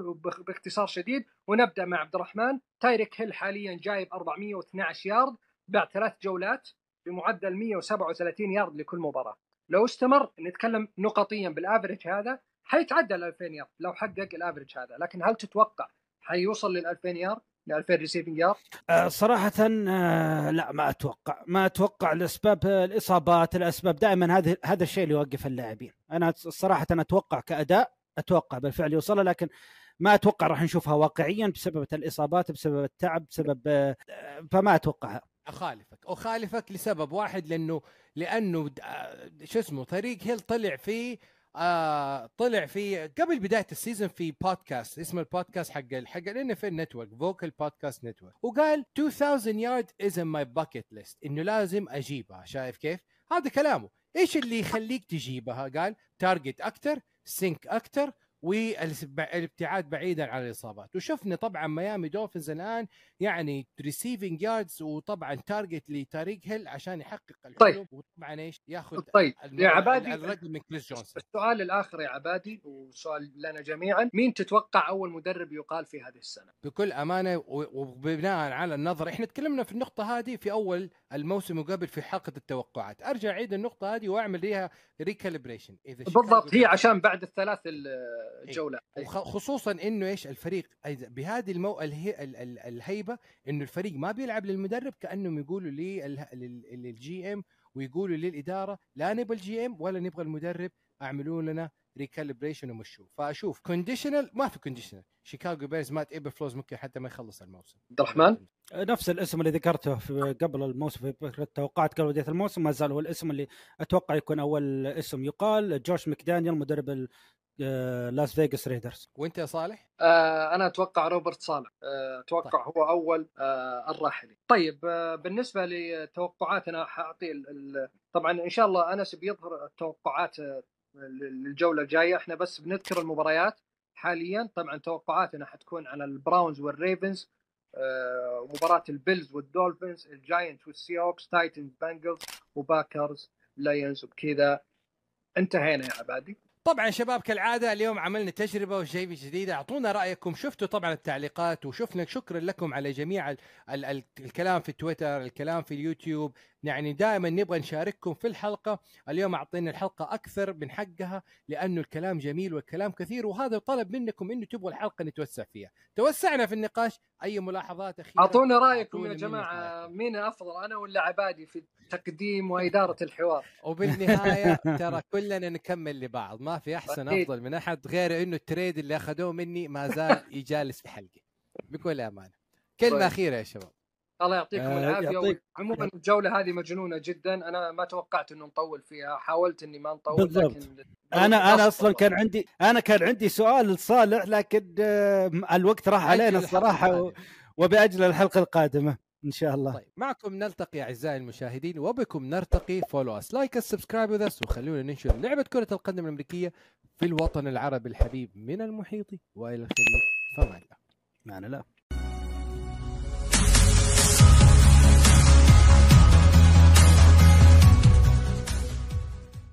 باختصار شديد. ونبدأ مع عبد الرحمن. تايريك هيل حاليا جايب 412 يارد بعد ثلاث جولات بمعدل 137 يارد لكل مباراة. لو استمر نتكلم نقطيا بالافرج هذا حيتعدى ال 2000 يارد لو حقق الافرج هذا. لكن هل تتوقع حيوصل لل 2000 يارد ل 2000 ريسيفنج يارد؟
أه صراحة أه لا ما أتوقع. ما أتوقع لأسباب الإصابات الأسباب. دائما هذا هذا الشيء اللي يوقف اللاعبين. أنا صراحة أتوقع كأداء أتوقع بالفعل يوصلها لكن ما أتوقع راح نشوفها واقعيا بسبب الإصابات بسبب التعب بسبب آه، فما أتوقعها.
أخالفك. أخالفك لسبب واحد لأنه لأنه آه، شو اسمه طريق هيل طلع في آه طلع في قبل بداية ال season في بودكاست اسمه البودكاست حق حق ال NFL network فوكال podcast network وقال 2000 yard is in my bucket list إنه لازم أجيبها شايف كيف؟ هذا كلامه إيش اللي يخليك تجيبها؟ قال target أكثر sync أكثر والابتعاد بعيدا عن الإصابات. وشفنا طبعا ميامي دولفينز الآن يعني receiving yards وطبعا target لتايريك هيل عشان يحقق الحلم.
طيب.
وطبعا إيش؟ ياخذ
طيب. يا عبادي
الرقم من كريس جونسون.
السؤال الآخر يا عبادي وسؤال لنا جميعا. مين تتوقع أول مدرب يقال في هذه السنة؟
بكل أمانة وبناء على النظر إحنا تكلمنا في النقطة هذه في أول الموسم وقبل في حلقه التوقعات. أرجع أعيد النقطة هذه وأعمل ليها recalibration
إذا بالضبط هي عشان بعد الثلاث الجولات
خصوصا إنه إيش الفريق بهذه المو... الهي... الهيبة إنه الفريق ما بيلعب للمدرب كأنهم يقولوا لل GM ويقولوا للاداره لا نبغى ال GM ولا نبغى المدرب أعملوا لنا recalibration ومشوا فأشوف conditional ما في conditional شيكاغو بيرز مات ايبر فلوز ممكن حتى ما يخلص الموسم.
عبد الرحمن؟
نفس الاسم اللي ذكرته في قبل الموسم في التوقعات قبل بداية الموسم ما زال هو الاسم اللي أتوقع يكون أول اسم. يقال جوش مكدانيال مدرب لاس فيغاس ريدرز
وانت يا صالح؟
آه أنا أتوقع روبرت صالح. آه أتوقع طيب. هو أول آه الراحلين طيب آه بالنسبة لتوقعات أنا حأعطي طبعا إن شاء الله أنس بيظهر التوقعات آه، للجولة الجاية. إحنا بس بنذكر المباريات حاليا. طبعا توقعاتنا حتكون على البراونز والريفنز آه مباراة البيلز والدولفينز الجاينت والسيهوكس تايتنز بانجلز وباكرز لايونز وبكذا. انتهينا يا عبادي.
طبعا شباب كالعادة اليوم عملنا تجربة وشيء جديد أعطونا رأيكم. شفتوا طبعا التعليقات وشفنا شكرا لكم على جميع ال ال ال الكلام في تويتر الكلام في اليوتيوب. يعني دائما نبغى نشارككم في الحلقة. اليوم أعطينا الحلقة أكثر من حقها لأنه الكلام جميل والكلام كثير وهذا طلب منكم إنه تبغوا الحلقة نتوسع فيها. توسعنا في النقاش. أي ملاحظات أخيرة
اعطونا رأيكم يا جماعة مين أفضل أنا ولا عبادي في تقديم وإدارة الحوار؟
وبالنهاية ترى كلنا نكمل لبعض ما في أحسن أفضل من أحد غير إنه التريد اللي أخذوه مني ما زال يجالس في حلقي. بكل أمانة. كلمة طيب. أخيرة يا شباب.
الله يعطيكم آه العافية. عموما الجولة هذه مجنونة جدا. أنا ما توقعت إنه نطول فيها. حاولت إني ما نطول
بالضبط. لكن أنا أنا أصلا كان عندي أنا كان عندي سؤال لصالح لكن آه الوقت راح علينا الصراحة و... وبأجل الحلقة القادمة إن شاء الله. طيب
معكم نلتقي أعزائي المشاهدين وبكم نرتقي. follow us like subscribe وذ وخلونا ننشر لعبة كرة القدم الأمريكية في الوطن العربي الحبيب من المحيط. وإلى الخليج فما الله
معنا لا